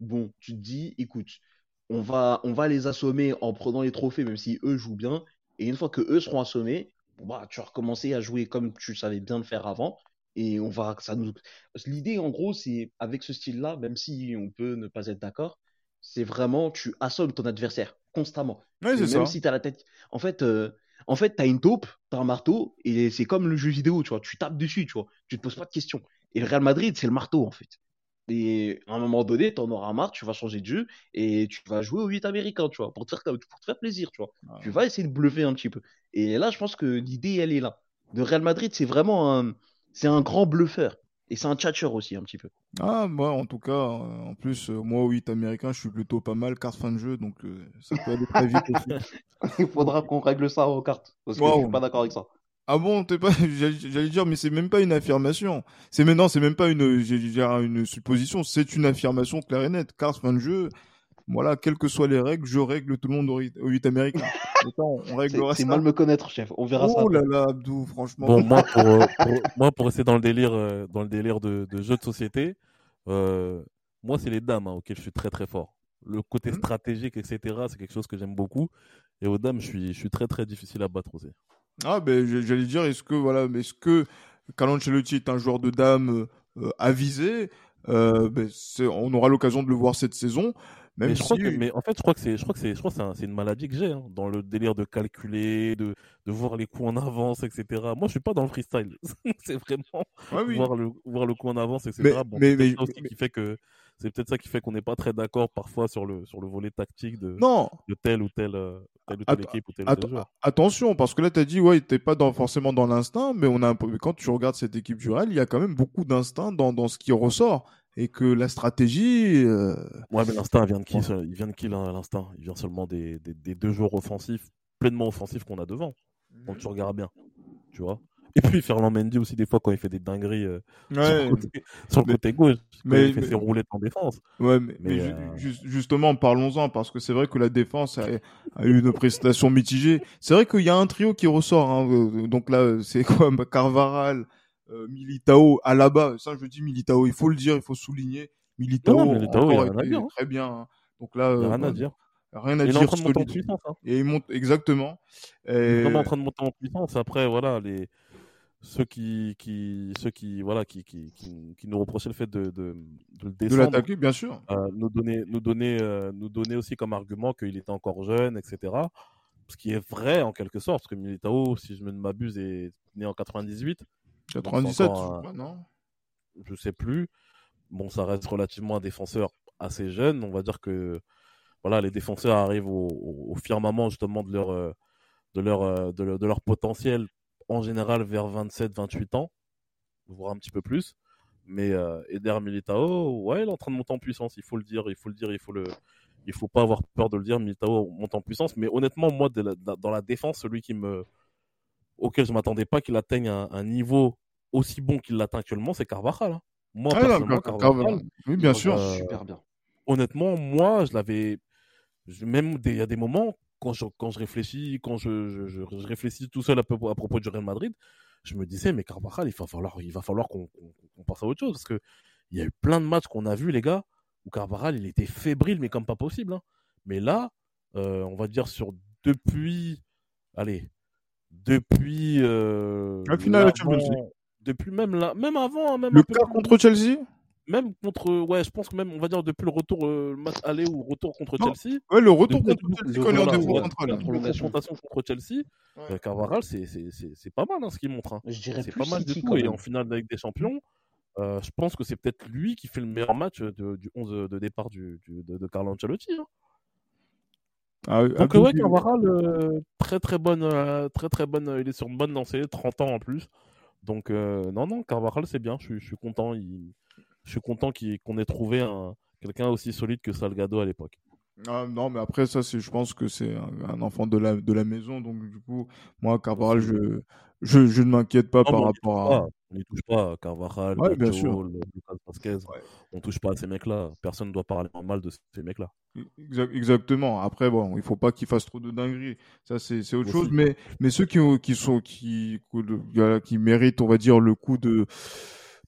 bon, tu te dis, écoute, on va, on va les assommer en prenant les trophées, même si eux jouent bien. Et une fois que eux seront assommés, bah, tu vas recommencer à jouer comme tu savais bien le faire avant. Et on va, ça nous, l'idée, en gros, c'est avec ce style-là, même si on peut ne pas être d'accord, c'est vraiment tu assommes ton adversaire. constamment. Ouais, c'est même ça. si t'as la tête. En fait, euh, en fait, t'as une taupe, t'as un marteau, et c'est comme le jeu vidéo, tu vois. Tu tapes dessus, tu vois. Tu te poses pas de questions. Et le Real Madrid, c'est le marteau, en fait. Et à un moment donné, t'en auras marre, tu vas changer de jeu, et tu vas jouer au 8 américain, tu vois, pour te faire, pour te faire plaisir, tu vois. Ah. Tu vas essayer de bluffer un petit peu. Et là, je pense que l'idée, elle est là. Le Real Madrid, c'est vraiment un, c'est un grand bluffeur. Et c'est un tchatcheur aussi, un petit peu. Ah, moi, en tout cas, euh, en plus, euh, moi, au 8 américain, je suis plutôt pas mal, carte fin de jeu, donc euh, ça peut aller très vite aussi. Il faudra qu'on règle ça aux cartes. Parce que Wow. je suis pas d'accord avec ça. Ah bon, t'es pas, j'allais dire, mais c'est même pas une affirmation. C'est maintenant, c'est même pas une, j'ai- j'ai une supposition, c'est une affirmation claire et nette. Carte fin de jeu, voilà, quelles que soient les règles, je règle tout le monde au 8 au 8 américain. On C'est réglera c'est ça. mal me connaître, chef. On verra ça. Oh là là, Abdou, franchement. Bon, moi, pour, euh, pour- moi, pour rester dans le délire, euh, dans le délire de, de jeu de société, euh, moi, c'est les dames hein, auxquelles je suis très très fort. Le côté Mhm. stratégique, etc., c'est quelque chose que j'aime beaucoup. Et aux dames, je suis, je suis très très difficile à battre aussi. Ah ben j'allais dire est-ce que voilà mais est-ce que Carlo Ancelotti est un joueur de dames euh, avisé euh, ben, on aura l'occasion de le voir cette saison même mais je crois que, mais en fait, je crois que c'est, je crois que c'est, je crois c'est, un- c'est une maladie que j'ai hein, dans le délire de calculer, de, de voir les coups en avance, etc. Moi, je suis pas dans le freestyle. c'est vraiment Ouais, oui. voir le voir le coup en avance, etc. Mais- bon, mais- c'est peut-être mais- ça aussi qui fait que c'est peut-être ça qui fait qu'on n'est pas très d'accord parfois sur le sur le volet tactique de, non de telle ou telle euh, telle ou telle Att- équipe ou tel ou tel Att- joueur. attention parce que là tu as dit ouais t'es pas dans, forcément dans l'instinct mais on a un peu- quand tu regardes cette équipe du Real il y a quand même beaucoup d'instinct dans, dans ce qui ressort et que la stratégie euh, Ouais, mais l'instinct vient de qui Ouais. Il vient de qui l'instinct? Il vient seulement des, des, des deux joueurs offensifs, pleinement offensifs qu'on a devant. Donc tu regardes bien, tu vois? Et puis Ferland Mendy aussi des fois quand il fait des dingueries euh, sur ouais, le côté, sur le mais- côté gauche, mais- il fait mais- ses roulettes en défense. Ouais, mais, Mais, mais ju- euh, ju- justement, parlons-en, parce que c'est vrai que la défense a, a eu une prestation mitigée. C'est vrai qu'il y a un trio qui ressort. Hein, euh, donc là, c'est quoi Carvaral, euh, Militao, Alaba. Ça, je dis Militao, il faut le dire, il faut souligner. Militao, Non, non, Militao, encore il a été dire, hein. très bien. hein. Donc là, Il a euh, rien à dire. rien à Il est en dire train de monter en puissance. Hein. Et il monte exactement. Il est Et... vraiment en train de monter en puissance. Après, voilà, les ceux qui, qui ceux qui voilà qui, qui, qui, qui nous reprochaient le fait de, de, de le de descendre, l'attaquer, bien sûr. euh, nous donner nous donner euh, nous donner aussi comme argument qu'il était encore jeune, etc. Ce qui est vrai en quelque sorte, parce que Militao, si je ne m'abuse, est né en 98. 97, encore crois, non? Je sais plus. Bon, ça reste relativement un défenseur assez jeune. On va dire que voilà, les défenseurs arrivent au, au- au firmament justement de leur, euh, de, leur, euh, de, leur, de leur potentiel en général vers 27-28 ans, voire un petit peu plus. Mais euh, Eder Militao, ouais, il est en train de monter en puissance. Il faut le dire, il faut le dire, il faut le, il faut pas avoir peur de le dire. Militao monte en puissance. Mais honnêtement, moi, de la- dans la défense, celui qui me, auquel je m'attendais pas qu'il atteigne un, un niveau aussi bon qu'il l'atteint actuellement, c'est Carvajal. hein. Moi, Ah, personnellement, Car- Carvajal, Carvalho. Oui, bien sûr. Euh, suis Super bien. honnêtement, moi, je l'avais. je- Même des- il y a des moments, quand je, quand je réfléchis, quand je, je, réfléchis tout seul à, peu- à propos du Real Madrid, je me disais, mais Carvajal, il va falloir, il va falloir qu'on qu'on- qu'on passe à autre chose. Parce que il y a eu plein de matchs qu'on a vus, les gars, où Carvajal, il était fébrile, mais comme pas possible. hein. Mais là, euh, on va dire sur depuis. Allez. Depuis. Euh, La finale de Champions League. Depuis même là, même avant, hein, même Le peu cas contre Chelsea? Même contre ouais je pense que même on va dire depuis le retour euh, match aller ou retour contre Non, Chelsea Ouais, le retour contre le- Chelsea le- quand il est en voilà, défense ouais, centrale. la confrontation contre Chelsea Ouais. euh, Carvajal c'est c'est c'est c'est pas mal hein, ce qu'il montre hein. Je dirais c'est pas mal du tout il même. en finale Ligue des Champions Euh, je pense que c'est peut-être lui qui fait le meilleur match de- du 11 de départ du, du- de, de Carlo Ancelotti hein. Ah, donc ouais euh, très très bonne euh, très très bonne euh, il est sur une bonne lancée 30 ans en plus donc euh, non non Carvajal c'est bien je, suis- je suis content il- je suis content qu'on ait trouvé un quelqu'un aussi solide que Salgado à l'époque Ah, non, mais après, ça, je pense que c'est un, un enfant de la, de la maison. Donc, du coup, moi, Carvalho, je, je, je ne m'inquiète pas Non, par rapport à. On n'y touche pas. Carvajal, Ouais, bien sûr. le- Lucas Vasquez. Ouais. On touche pas à ces mecs-là. Personne ne doit parler mal de ces mecs-là. Exa- Exactement. Après, bon, il faut pas qu'il fasse trop de dingueries. Ça, c'est, autre Aussi. chose. Mais, mais ceux qui, ont- qui sont, qui, qui méritent, on va dire, le coup de,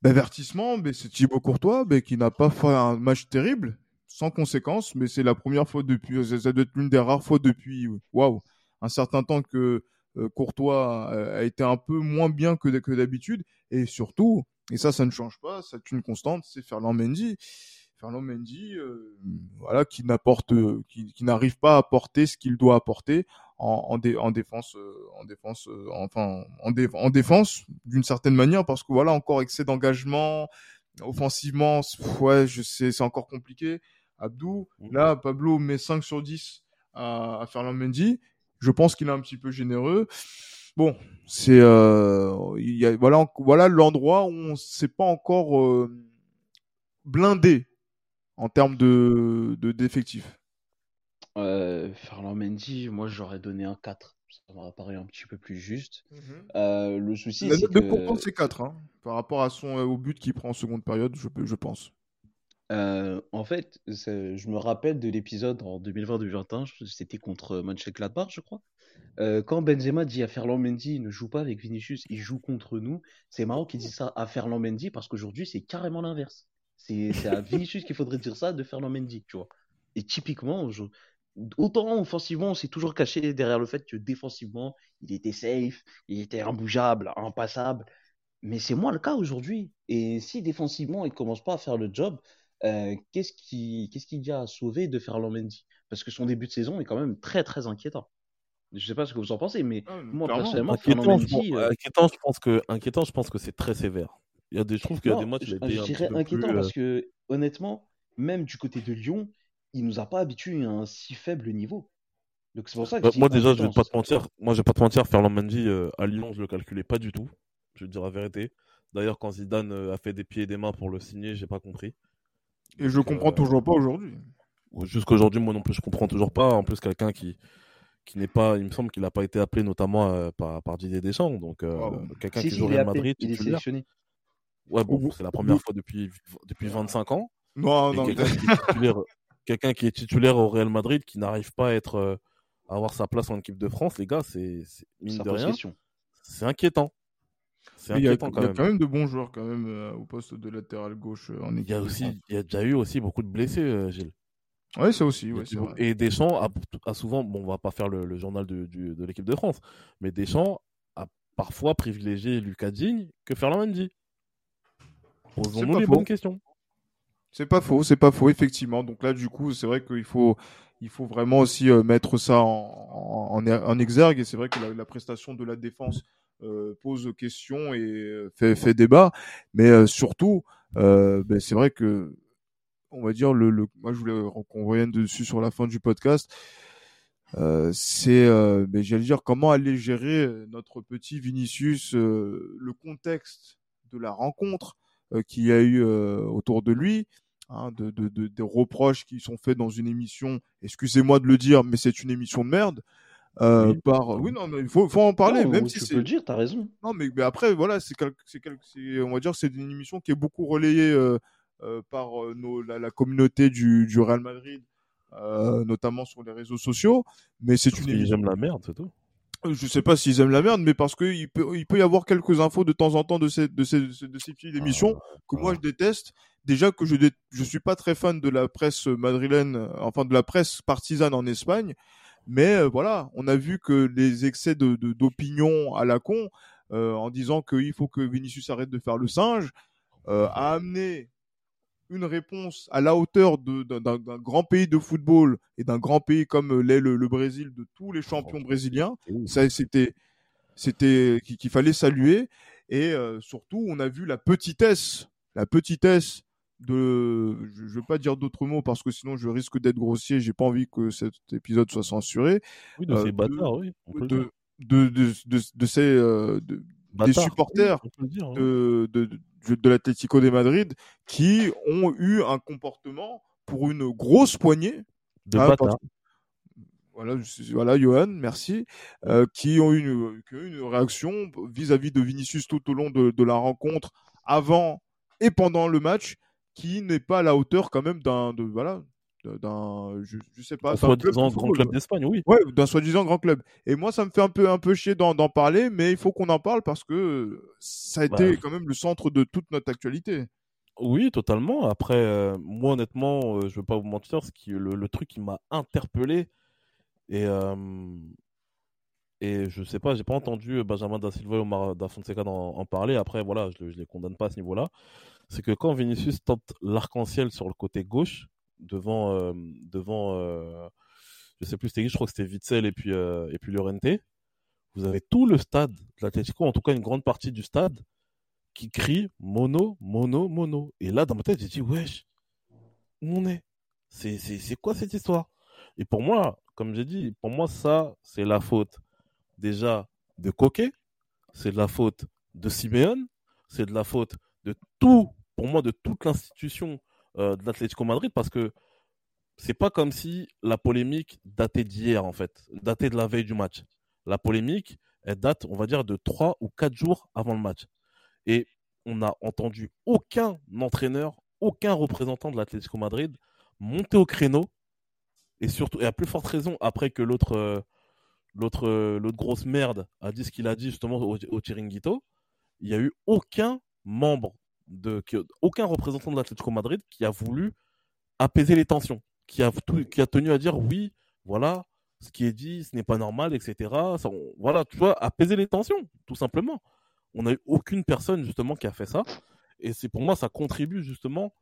d'avertissement, mais c'est Thibaut Courtois, mais qui n'a pas fait un match terrible, sans conséquence, mais c'est la première fois depuis, ça doit être l'une des rares fois depuis, waouh, un certain temps que euh, Courtois a, été un peu moins bien que, d'habitude, et surtout, et ça, ça ne change pas, c'est une constante, c'est Ferland Mendy. Fernand Mendy, euh, voilà, qui n'apporte, qui n'arrive pas à apporter ce qu'il doit apporter en, en, dé- en défense, euh, en défense, euh, enfin en, dé- en défense d'une certaine manière, parce que voilà encore excès d'engagement offensivement, ouais, je sais, c'est encore compliqué. Abdou, là, Pablo met 5 sur 10 à, à Fernand Mendy. Je pense qu'il est un petit peu généreux. Bon, c'est euh, il y a, voilà, voilà l'endroit où on s'est pas encore euh, blindé en termes de de- d'effectifs. Euh, Ferland Mendy, moi j'aurais donné un 4. Ça m'aurait paru un petit peu plus juste. Euh, le souci, La c'est que comprendre, c'est 4 hein, par rapport à son euh, au but qu'il prend en seconde période, je, pense. euh, en fait, c'est- je me rappelle de l'épisode en 2020-2021, je- c'était contre Mönchengladbach, je crois. Euh, quand Benzema dit à Ferland Mendy ne joue pas avec Vinicius, il joue contre nous. C'est marrant qu'il dise ça à Ferland Mendy parce qu'aujourd'hui c'est carrément l'inverse. C'est c'est à Vinicius qu'il faudrait dire ça de Ferland Mendy, tu vois. Et typiquement, je- autant offensivement, on s'est toujours caché derrière le fait que défensivement, il était safe, il était imbougeable, impassable. Mais c'est moins le cas aujourd'hui. Et si défensivement, il commence pas à faire le job, euh, qu'est-ce qui, qu'est-ce qu'il y a à sauver de Ferland Mendy? Parce que son début de saison est quand même très très inquiétant. Je sais pas ce que vous en pensez, mais Ah, moi clairement. personnellement, Ferland Inquiétant, je, Mendy, pense- euh, inquiétant, je pense que inquiétant, je pense que c'est très sévère. Il y a des, je trouve qu'il y a non, des matchs où je, je dirais inquiétant plus, euh, parce que honnêtement, même du côté de Lyon, il nous a pas habitués à un si faible niveau. Donc c'est pour ça que Bah, moi déjà, je vais pas te mentir. Moi, je vais pas te mentir. Ferland Mendy euh, à Lyon, je le calculais pas du tout. Je vais te dire la vérité. D'ailleurs, quand Zidane euh, a fait des pieds et des mains pour le signer, j'ai pas compris. Et je comprends Euh, toujours pas aujourd'hui. Jusqu'aujourd'hui, moi non plus, je comprends toujours pas. En plus, quelqu'un qui qui n'est pas, il me semble qu'il n'a pas été appelé notamment euh, par, par Didier Deschamps. Donc, euh, Wow. quelqu'un Si, qui si, joue appelé, Madrid, il est sélectionné. Ouais, bon, c'est la première fois depuis depuis 25 ans. Non, non, quelqu'un qui, est titulaire, quelqu'un qui est titulaire au Real Madrid, qui n'arrive pas à être euh, à avoir sa place en équipe de France, les gars, c'est mine Ça de rien, question. c'est inquiétant. C'est il y a, quand y a même. quand même de bons joueurs quand même euh, au poste de latéral gauche euh, en équipe. Il y a de aussi, France. il y a déjà eu aussi beaucoup de blessés, euh, Gilles. Ouais, ça aussi, ouais, vrai. Et Deschamps a, a souvent, bon, on va pas faire le, le journal de, du- de l'équipe de France, mais Deschamps a parfois privilégié Lucas Digne que Ferland Mendy. Posons-nous les faux. bonnes questions. C'est pas faux, c'est pas faux, effectivement. Donc là, du coup, c'est vrai qu'il faut, il faut vraiment aussi euh, mettre ça en, en, en exergue. Et c'est vrai que la, la prestation de la défense euh, pose question et euh, fait, fait débat. Mais euh, surtout, euh, ben, c'est vrai que, on va dire, le, le, moi, je voulais qu'on revienne dessus sur la fin du podcast. Euh, c'est, ben, j'allais dire, comment aller gérer notre petit Vinicius, le contexte de la rencontre qu'il y a eu autour de lui hein, de, de, de- des reproches qui sont faits dans une émission, excusez-moi de le dire, mais c'est une émission de merde. Euh, Oui. par oui non mais il faut, faut en parler Non, même tu si peux c'est le dire, t'as raison. non mais, mais après voilà c'est quel- quel- on va dire c'est une émission qui est beaucoup relayée euh, euh, par nos, la, la communauté du, du Real Madrid notamment sur les réseaux sociaux mais c'est une émission aiment la merde, c'est tout. Je sais pas s'ils aiment la merde, mais parce qu'il peut, il peut y avoir quelques infos de temps en temps de ces, de ces, de ces, petites émissions que moi je déteste. Déjà que je, dé- je suis pas très fan de la presse madrilène, euh, enfin de la presse partisane en Espagne, mais euh, voilà, on a vu que les excès de, de- d'opinion à la con, euh, en disant qu'il faut que Vinicius arrête de faire le singe, euh, a amené une réponse à la hauteur d'un, grand pays de football et d'un grand pays comme l'est le, le Brésil de tous les champions brésiliens ça c'était c'était qu'il fallait saluer et euh, surtout on a vu la petitesse la petitesse de je, je veux pas dire d'autres mots parce que sinon je risque d'être grossier j'ai pas envie que cet épisode soit censuré Oui, de Euh, ces de- bâtards, oui. De de de, de, de ces euh, de- Bâtards, supporters oui, dire, hein. de de, de, de l'Atlético de Madrid qui ont eu un comportement pour une grosse poignée De bâtards. parce- voilà, voilà, Johan, merci, euh, qui ont eu une, qui ont eu une réaction vis-à-vis de Vinicius tout au long de, de la rencontre, avant et pendant le match, qui n'est pas à la hauteur quand même d'un, de, voilà, d'un, je, je sais pas, soi-disant grand club d'Espagne, oui. Ouais, d'un soi-disant grand club. Et moi, ça me fait un peu, un peu chier d'en, parler, mais il faut qu'on en parle parce que ça a Bah, été quand même le centre de toute notre actualité. Oui, totalement. Après, euh, moi, honnêtement, euh, je veux pas vous mentir, ce qui, le, le truc qui m'a interpellé, et euh, Et je sais pas, j'ai pas entendu Benjamin Da Silva ou Omar Da Fonseca en, en parler. Après, voilà, je, je les condamne pas à ce niveau-là. C'est que quand Vinicius tente l'arc-en-ciel sur le côté gauche, devant, euh, devant euh, je sais plus c'était qui, je crois que c'était Witzel et puis, euh, et puis Llorente, vous avez tout le stade de l'Atlético, en tout cas une grande partie du stade, qui crie mono, mono, mono. Et là, dans ma tête, j'ai dit, wesh, où on est? C'est c'est- c'est quoi cette histoire? Et pour moi, comme j'ai dit, pour moi, ça, c'est la faute déjà de Coquet, c'est de la faute de Simeone, c'est de la faute de tout, pour moi, de toute l'institution euh, de l'Atlético Madrid, parce que c'est pas comme si la polémique datait d'hier, en fait, datait de la veille du match. La polémique, elle date, on va dire, de trois ou quatre jours avant le match. Et on n'a entendu aucun entraîneur, aucun représentant de l'Atlético Madrid monter au créneau. Et surtout, et à plus forte raison, après que l'autre euh, l'autre euh, l'autre grosse merde a dit ce qu'il a dit justement au, au Chiringuito, il n'y a eu aucun membre, de, aucun représentant de l'Atlético Madrid qui a voulu apaiser les tensions, qui a, qui a tenu à dire oui, voilà, ce qui est dit, ce n'est pas normal, etc. Ça, voilà, tu vois, apaiser les tensions, tout simplement. On n'a eu aucune personne justement qui a fait ça. Et c'est pour moi, ça contribue justement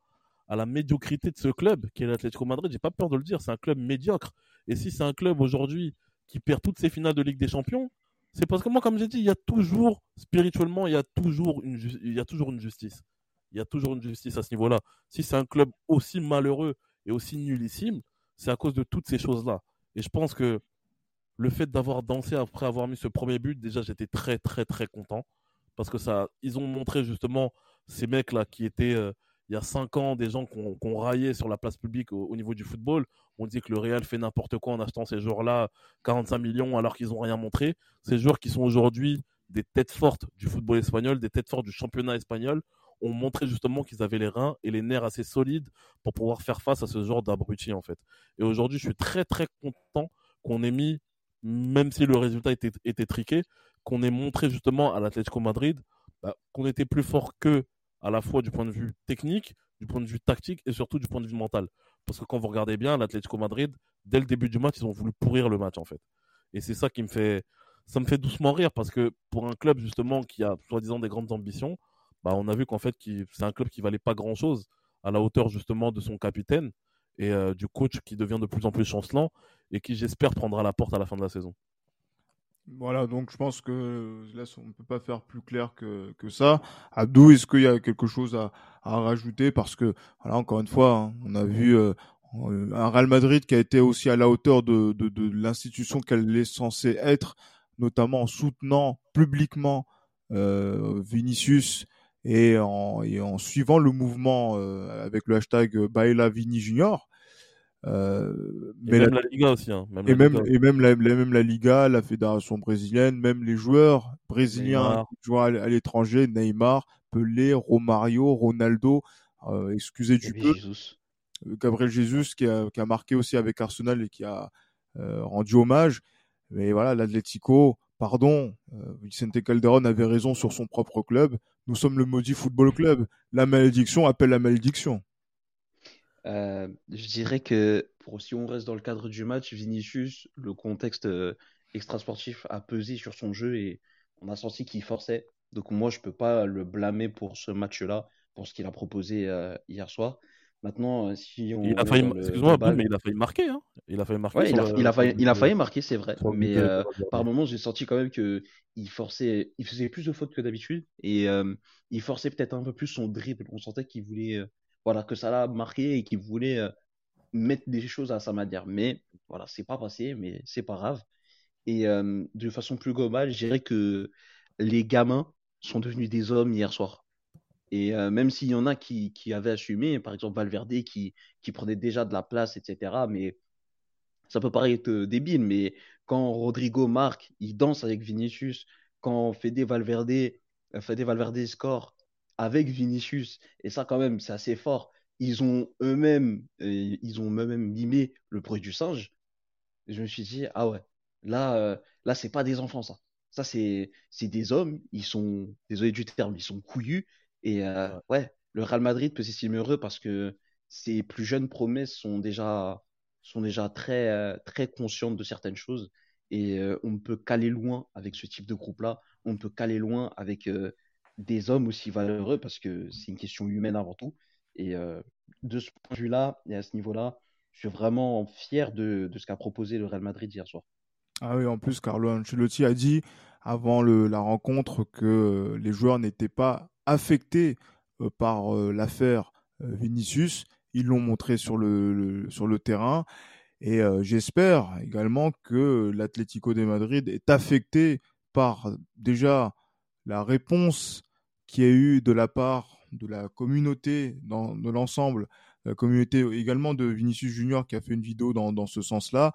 à la médiocrité de ce club qui est l'Atlético Madrid. J'ai pas peur de le dire, c'est un club médiocre. Et si c'est un club aujourd'hui qui perd toutes ses finales de Ligue des Champions, c'est parce que moi, comme j'ai dit, il y a toujours, spirituellement, il y a toujours une, il y a toujours une justice. Il y a toujours une justice à ce niveau-là. Si c'est un club aussi malheureux et aussi nullissime, c'est à cause de toutes ces choses-là. Et je pense que le fait d'avoir dansé après avoir mis ce premier but, déjà, j'étais très, très, très content. Parce que ça, ils ont montré justement ces mecs-là qui étaient, euh, il y a cinq ans, des gens qu'on qu'on raillait sur la place publique au, au niveau du football. On dit que le Real fait n'importe quoi en achetant ces joueurs-là 45 millions alors qu'ils n'ont rien montré. Ces joueurs qui sont aujourd'hui des têtes fortes du football espagnol, des têtes fortes du championnat espagnol, ont montré justement qu'ils avaient les reins et les nerfs assez solides pour pouvoir faire face à ce genre d'abrutis en fait. Et aujourd'hui, je suis très très content qu'on ait mis, même si le résultat était, triqué, qu'on ait montré justement à l'Atlético Madrid bah, qu'on était plus fort que à la fois du point de vue technique, du point de vue tactique et surtout du point de vue mental. Parce que quand vous regardez bien, l'Atlético Madrid, dès le début du match, ils ont voulu pourrir le match en fait. Et c'est ça qui me fait, ça me fait doucement rire parce que pour un club justement qui a soi-disant des grandes ambitions, bah, on a vu qu'en fait c'est un club qui valait pas grand-chose à la hauteur justement de son capitaine et euh, du coach qui devient de plus en plus chancelant et qui j'espère prendra la porte à la fin de la saison. Voilà, donc je pense que là, on ne peut pas faire plus clair que, que ça. Abdou, est-ce qu'il y a quelque chose à, à rajouter? Parce que, voilà, encore une fois, hein, on a vu euh, un Real Madrid qui a été aussi à la hauteur de, de, de l'institution qu'elle est censée être, notamment en soutenant publiquement euh, Vinicius et en, et en suivant le mouvement euh, avec le hashtag Baila Vini Junior. Euh, Et mais la- même la Liga aussi. Hein, même et la même, Liga. et même, la, la- même la Liga, la fédération brésilienne, même les joueurs brésiliens Neymar. qui jouent à, l'étranger, Neymar, Pelé, Romario, Ronaldo, euh, excusez du peu, Jesus. euh, Gabriel Jesus qui a, qui a marqué aussi avec Arsenal et qui a euh, rendu hommage. Mais voilà, l'Atlético, pardon, euh, Vicente Calderon avait raison sur son propre club. Nous sommes le maudit football club. La malédiction appelle la malédiction. Euh, je dirais que si on reste dans le cadre du match, Vinicius, le contexte euh, extrasportif a pesé sur son jeu et on a senti qu'il forçait. Donc moi, je peux pas le blâmer pour ce match-là, pour ce qu'il a proposé euh, hier soir. Maintenant, euh, si on Il a failli, excuse-moi, mais il a failli marquer. Hein. Il a failli marquer. Ouais, il a, le- il a failli, il a failli marquer, c'est vrai. Mais euh, par moments, j'ai senti quand même que il forçait, il faisait plus de fautes que d'habitude et euh, il forçait peut-être un peu plus son dribble. On sentait qu'il voulait, euh, voilà, que ça l'a marqué et qu'il voulait euh, mettre des choses à sa manière. Mais voilà, c'est pas passé, mais c'est pas grave. Et euh, de façon plus globale, je dirais que les gamins sont devenus des hommes hier soir. Et euh, même s'il y en a qui, avaient assumé, par exemple Valverde qui, prenait déjà de la place, etc. Mais ça peut paraître euh, débile, mais quand Rodrigo marque, il danse avec Vinicius. Quand Fede Valverde, euh, Fede Valverde score avec Vinicius, et ça quand même, c'est assez fort. Ils ont eux-mêmes, ils ont eux-mêmes mimé le bruit du singe. Je me suis dit, ah ouais, là, euh, là, c'est pas des enfants, ça. Ça, c'est, c'est des hommes, ils sont, désolé du terme, ils sont couillus. Et euh, ouais, le Real Madrid peut s'estimer heureux parce que ses plus jeunes promesses sont déjà, sont déjà très, euh, très conscientes de certaines choses. Et euh, on peut qu'aller loin avec ce type de groupe-là. On peut qu'aller loin avec euh, des hommes aussi valeureux parce que c'est une question humaine avant tout. Et euh, de ce point de vue-là et à ce niveau-là, je suis vraiment fier de, de ce qu'a proposé le Real Madrid hier soir. Ah oui, en plus, Carlo Ancelotti a dit avant le- la rencontre que les joueurs n'étaient pas affectés euh, par euh, l'affaire euh, Vinicius. Ils l'ont montré sur le, sur le terrain. Et j'espère également que l'Atlético de Madrid est affecté par déjà la réponse qu'il y a eu de la part de la communauté, dans, de l'ensemble, la communauté également de Vinicius Junior qui a fait une vidéo dans, dans ce sens-là,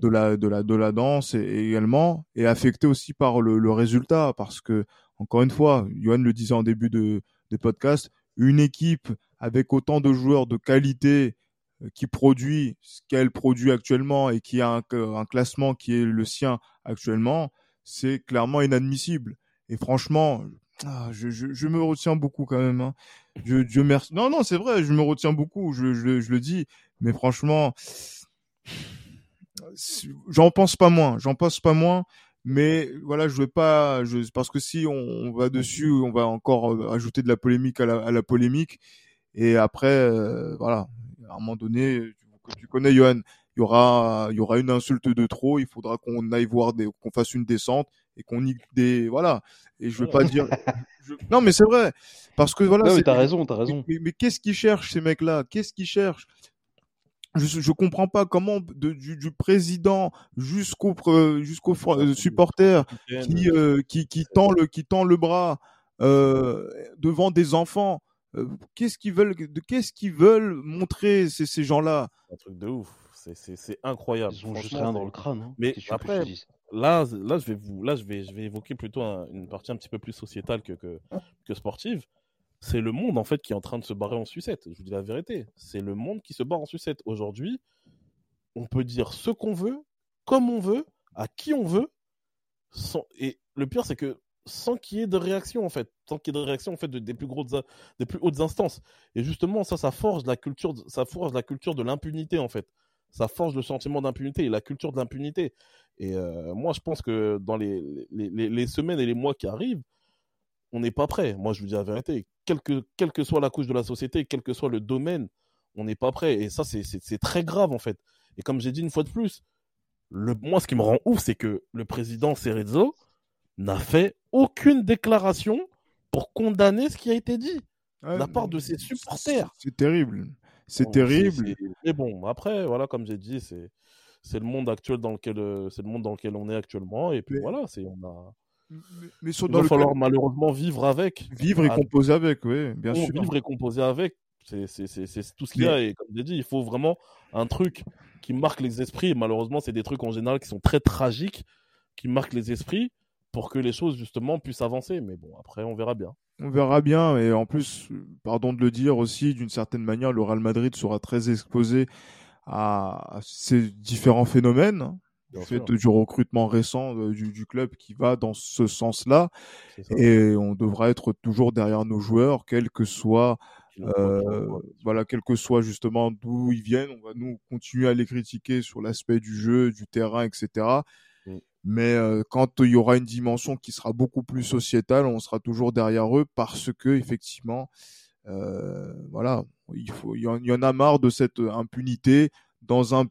de la, de la, de la danse également, et affecté aussi par le, le résultat, parce que, encore une fois, Johan le disait en début de, de podcast, une équipe avec autant de joueurs de qualité euh, qui produit ce qu'elle produit actuellement et qui a un, un classement qui est le sien actuellement, c'est clairement inadmissible. Et franchement, ah, je, me retiens beaucoup quand même. Hein. Je, merci. Non, non, c'est vrai, je me retiens beaucoup, je, je le dis. Mais franchement, j'en pense pas moins. J'en pense pas moins. Mais voilà, je veux pas, je, parce que si on, on, va dessus, on va encore euh, ajouter de la polémique à la, à la polémique. Et après, euh, voilà, à un moment donné, tu, tu connais Johan, il y aura, il y aura une insulte de trop. Il faudra qu'on aille voir des, qu'on fasse une descente et qu'on y des, voilà. Et je veux pas dire, je... non mais c'est vrai, parce que voilà. Non, mais t'as raison, t'as raison. Mais, mais qu'est-ce qu'ils cherchent ces mecs-là? Qu'est-ce qu'ils cherchent? Je, je comprends pas comment de, du, du président jusqu'au jusqu'au euh, supporter qui, euh, qui qui tend le qui tend le bras euh, devant des enfants. Euh, qu'est-ce qu'ils veulent de qu'est-ce qu'ils veulent montrer ces, ces gens-là? Un truc de ouf. C'est incroyable. Ils ont juste rien dans le crâne. Hein. Mais après, là, là, je vais vous, là, je vais, je vais évoquer plutôt un, une partie un petit peu plus sociétale que que, que sportive c'est le monde en fait qui est en train de se barrer en sucette. Je vous dis la vérité. C'est le monde qui se barre en sucette. Aujourd'hui, on peut dire ce qu'on veut, comme on veut, à qui on veut. Et le pire, c'est que sans qu'il y ait de réaction en fait, sans qu'il y ait de réaction en fait de, des plus grosses, des plus hautes instances. Et justement, ça, ça forge la culture, ça forge la culture de l'impunité en fait. Ça forge le sentiment d'impunité et la culture de l'impunité. Et euh, moi, je pense que dans les, les semaines et les mois qui arrivent, on n'est pas prêt. Moi, je vous dis la vérité. Quelle que, quelle que soit la couche de la société, quel que soit le domaine, on n'est pas prêt. Et ça, c'est très grave, en fait. Et comme j'ai dit une fois de plus, le, moi, ce qui me rend ouf, c'est que le président Cerezo n'a fait aucune déclaration pour condamner ce qui a été dit de la part de ses supporters. C'est terrible. C'est bon, terrible. Mais bon, après, voilà, comme j'ai dit, c'est c'est le monde actuel dans lequel c'est le monde dans lequel on est actuellement. Et puis mais... voilà, c'est on a mais il va falloir cas... malheureusement vivre avec. Vivre et composer avec, oui, bien sûr. Vivre et composer avec, c'est tout ce qu'il y a. Et comme j'ai dit, il faut vraiment un truc qui marque les esprits. Malheureusement, c'est des trucs en général qui sont très tragiques, qui marquent les esprits pour que les choses, justement, puissent avancer. Mais bon, après, on verra bien. On verra bien. Et en plus, pardon de le dire aussi, d'une certaine manière, le Real Madrid sera très exposé à ces différents phénomènes du fait du recrutement récent euh, du, du, club qui va dans ce sens-là. Et on devra être toujours derrière nos joueurs, quel que soit, euh, voilà, quel que soit justement d'où ils viennent. On va nous continuer à les critiquer sur l'aspect du jeu, du terrain, etc. Mm. Mais euh, quand il y aura une dimension qui sera beaucoup plus sociétale, on sera toujours derrière eux parce que effectivement, euh, voilà, il faut, il y en a marre de cette impunité dans un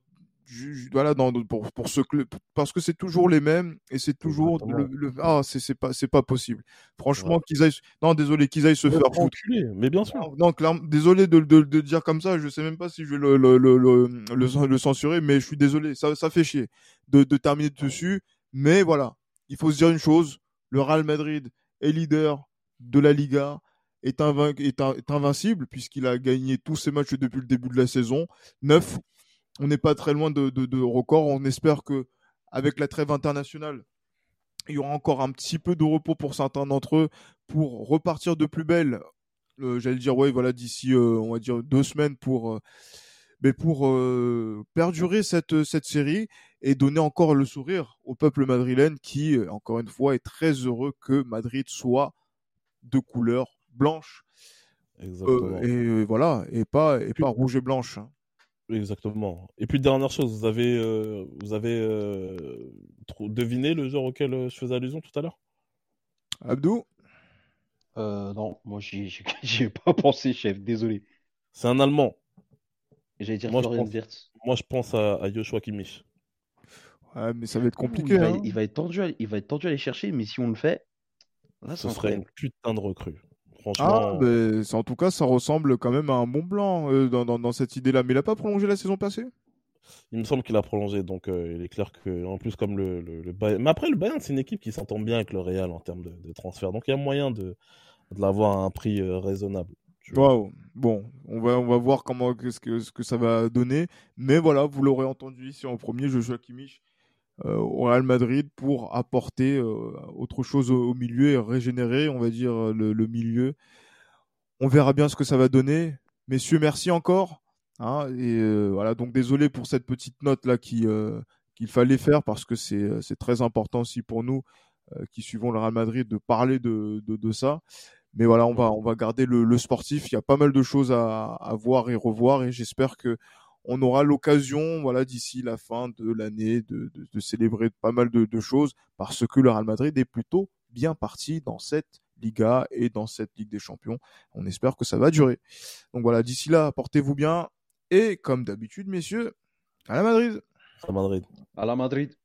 voilà dans pour pour ce club parce que c'est toujours les mêmes et c'est toujours le, le, ah c'est c'est pas c'est pas possible. Franchement ouais. qu'ils aillent non désolé qu'ils aillent se mais faire foutre. mais bien sûr. Non, clairement désolé de, de, de dire comme ça je sais même pas si je vais le le, le, le, censurer mais je suis désolé ça ça fait chier de, de terminer dessus. Mais voilà il faut se dire une chose le Real Madrid est leader de la Liga est, invin est, est invincible puisqu'il a gagné tous ses matchs depuis le début de la saison. 9 on n'est pas très loin de, de, de, record. On espère que avec la trêve internationale, il y aura encore un petit peu de repos pour certains d'entre eux pour repartir de plus belle. Euh, J'allais dire ouais voilà d'ici euh, on va dire deux semaines pour euh, mais pour perdurer cette cette série et donner encore le sourire au peuple madrilène qui encore une fois est très heureux que Madrid soit de couleur blanche et voilà et pas et pas rouge et blanche. Hein. Exactement. Et puis dernière chose, vous avez, euh, vous avez euh, deviné le joueur auquel euh, je faisais allusion tout à l'heure? Abdou? Euh, non, moi j'y ai pas pensé, chef, désolé. C'est un Allemand. J'allais dire Moi, je Florian pense- Wirtz. Moi, je pense à, à Joshua Kimmich. Ouais, mais ça va être Ouh, compliqué. il, va, hein. il va être tendu, à, il va être tendu à aller chercher, mais si on le fait, là Ce serait une putain de recrue. Ah, Franchement, en tout cas, ça ressemble quand même à un bon blanc euh, dans, dans, dans cette idée-là. Mais il a pas prolongé la saison passée? Il me semble qu'il a prolongé. Donc, euh, il est clair que, en plus, comme le, le, le Bayern. Mais après, le Bayern, c'est une équipe qui s'entend bien avec le Real en termes de, de transfert. Donc, il y a moyen de, de l'avoir à un prix euh, raisonnable. Waouh. Bon, on va, on va voir comment qu'est-ce que, ce que ça va donner. Mais voilà, vous l'aurez entendu ici en premier, Joshua Kimmich au Real Madrid pour apporter euh, autre chose au, milieu et régénérer, on va dire, euh, le, le milieu. On verra bien ce que ça va donner. Messieurs, merci encore. hein. et euh, voilà, donc désolé pour cette petite note là qui euh, qu'il fallait faire parce que c'est euh, c'est très important aussi pour nous euh, qui suivons le Real Madrid de parler de, de, de ça. Mais voilà, on va, on va garder le, le sportif. Il y a pas mal de choses à, à voir et revoir et j'espère que on aura l'occasion, voilà, d'ici la fin de l'année, de, de, de célébrer pas mal de, de choses parce que le Real Madrid est plutôt bien parti dans cette Liga et dans cette Ligue des Champions. On espère que ça va durer. Donc voilà, d'ici là, portez-vous bien et comme d'habitude, messieurs, à la Madrid. À Madrid. À la Madrid.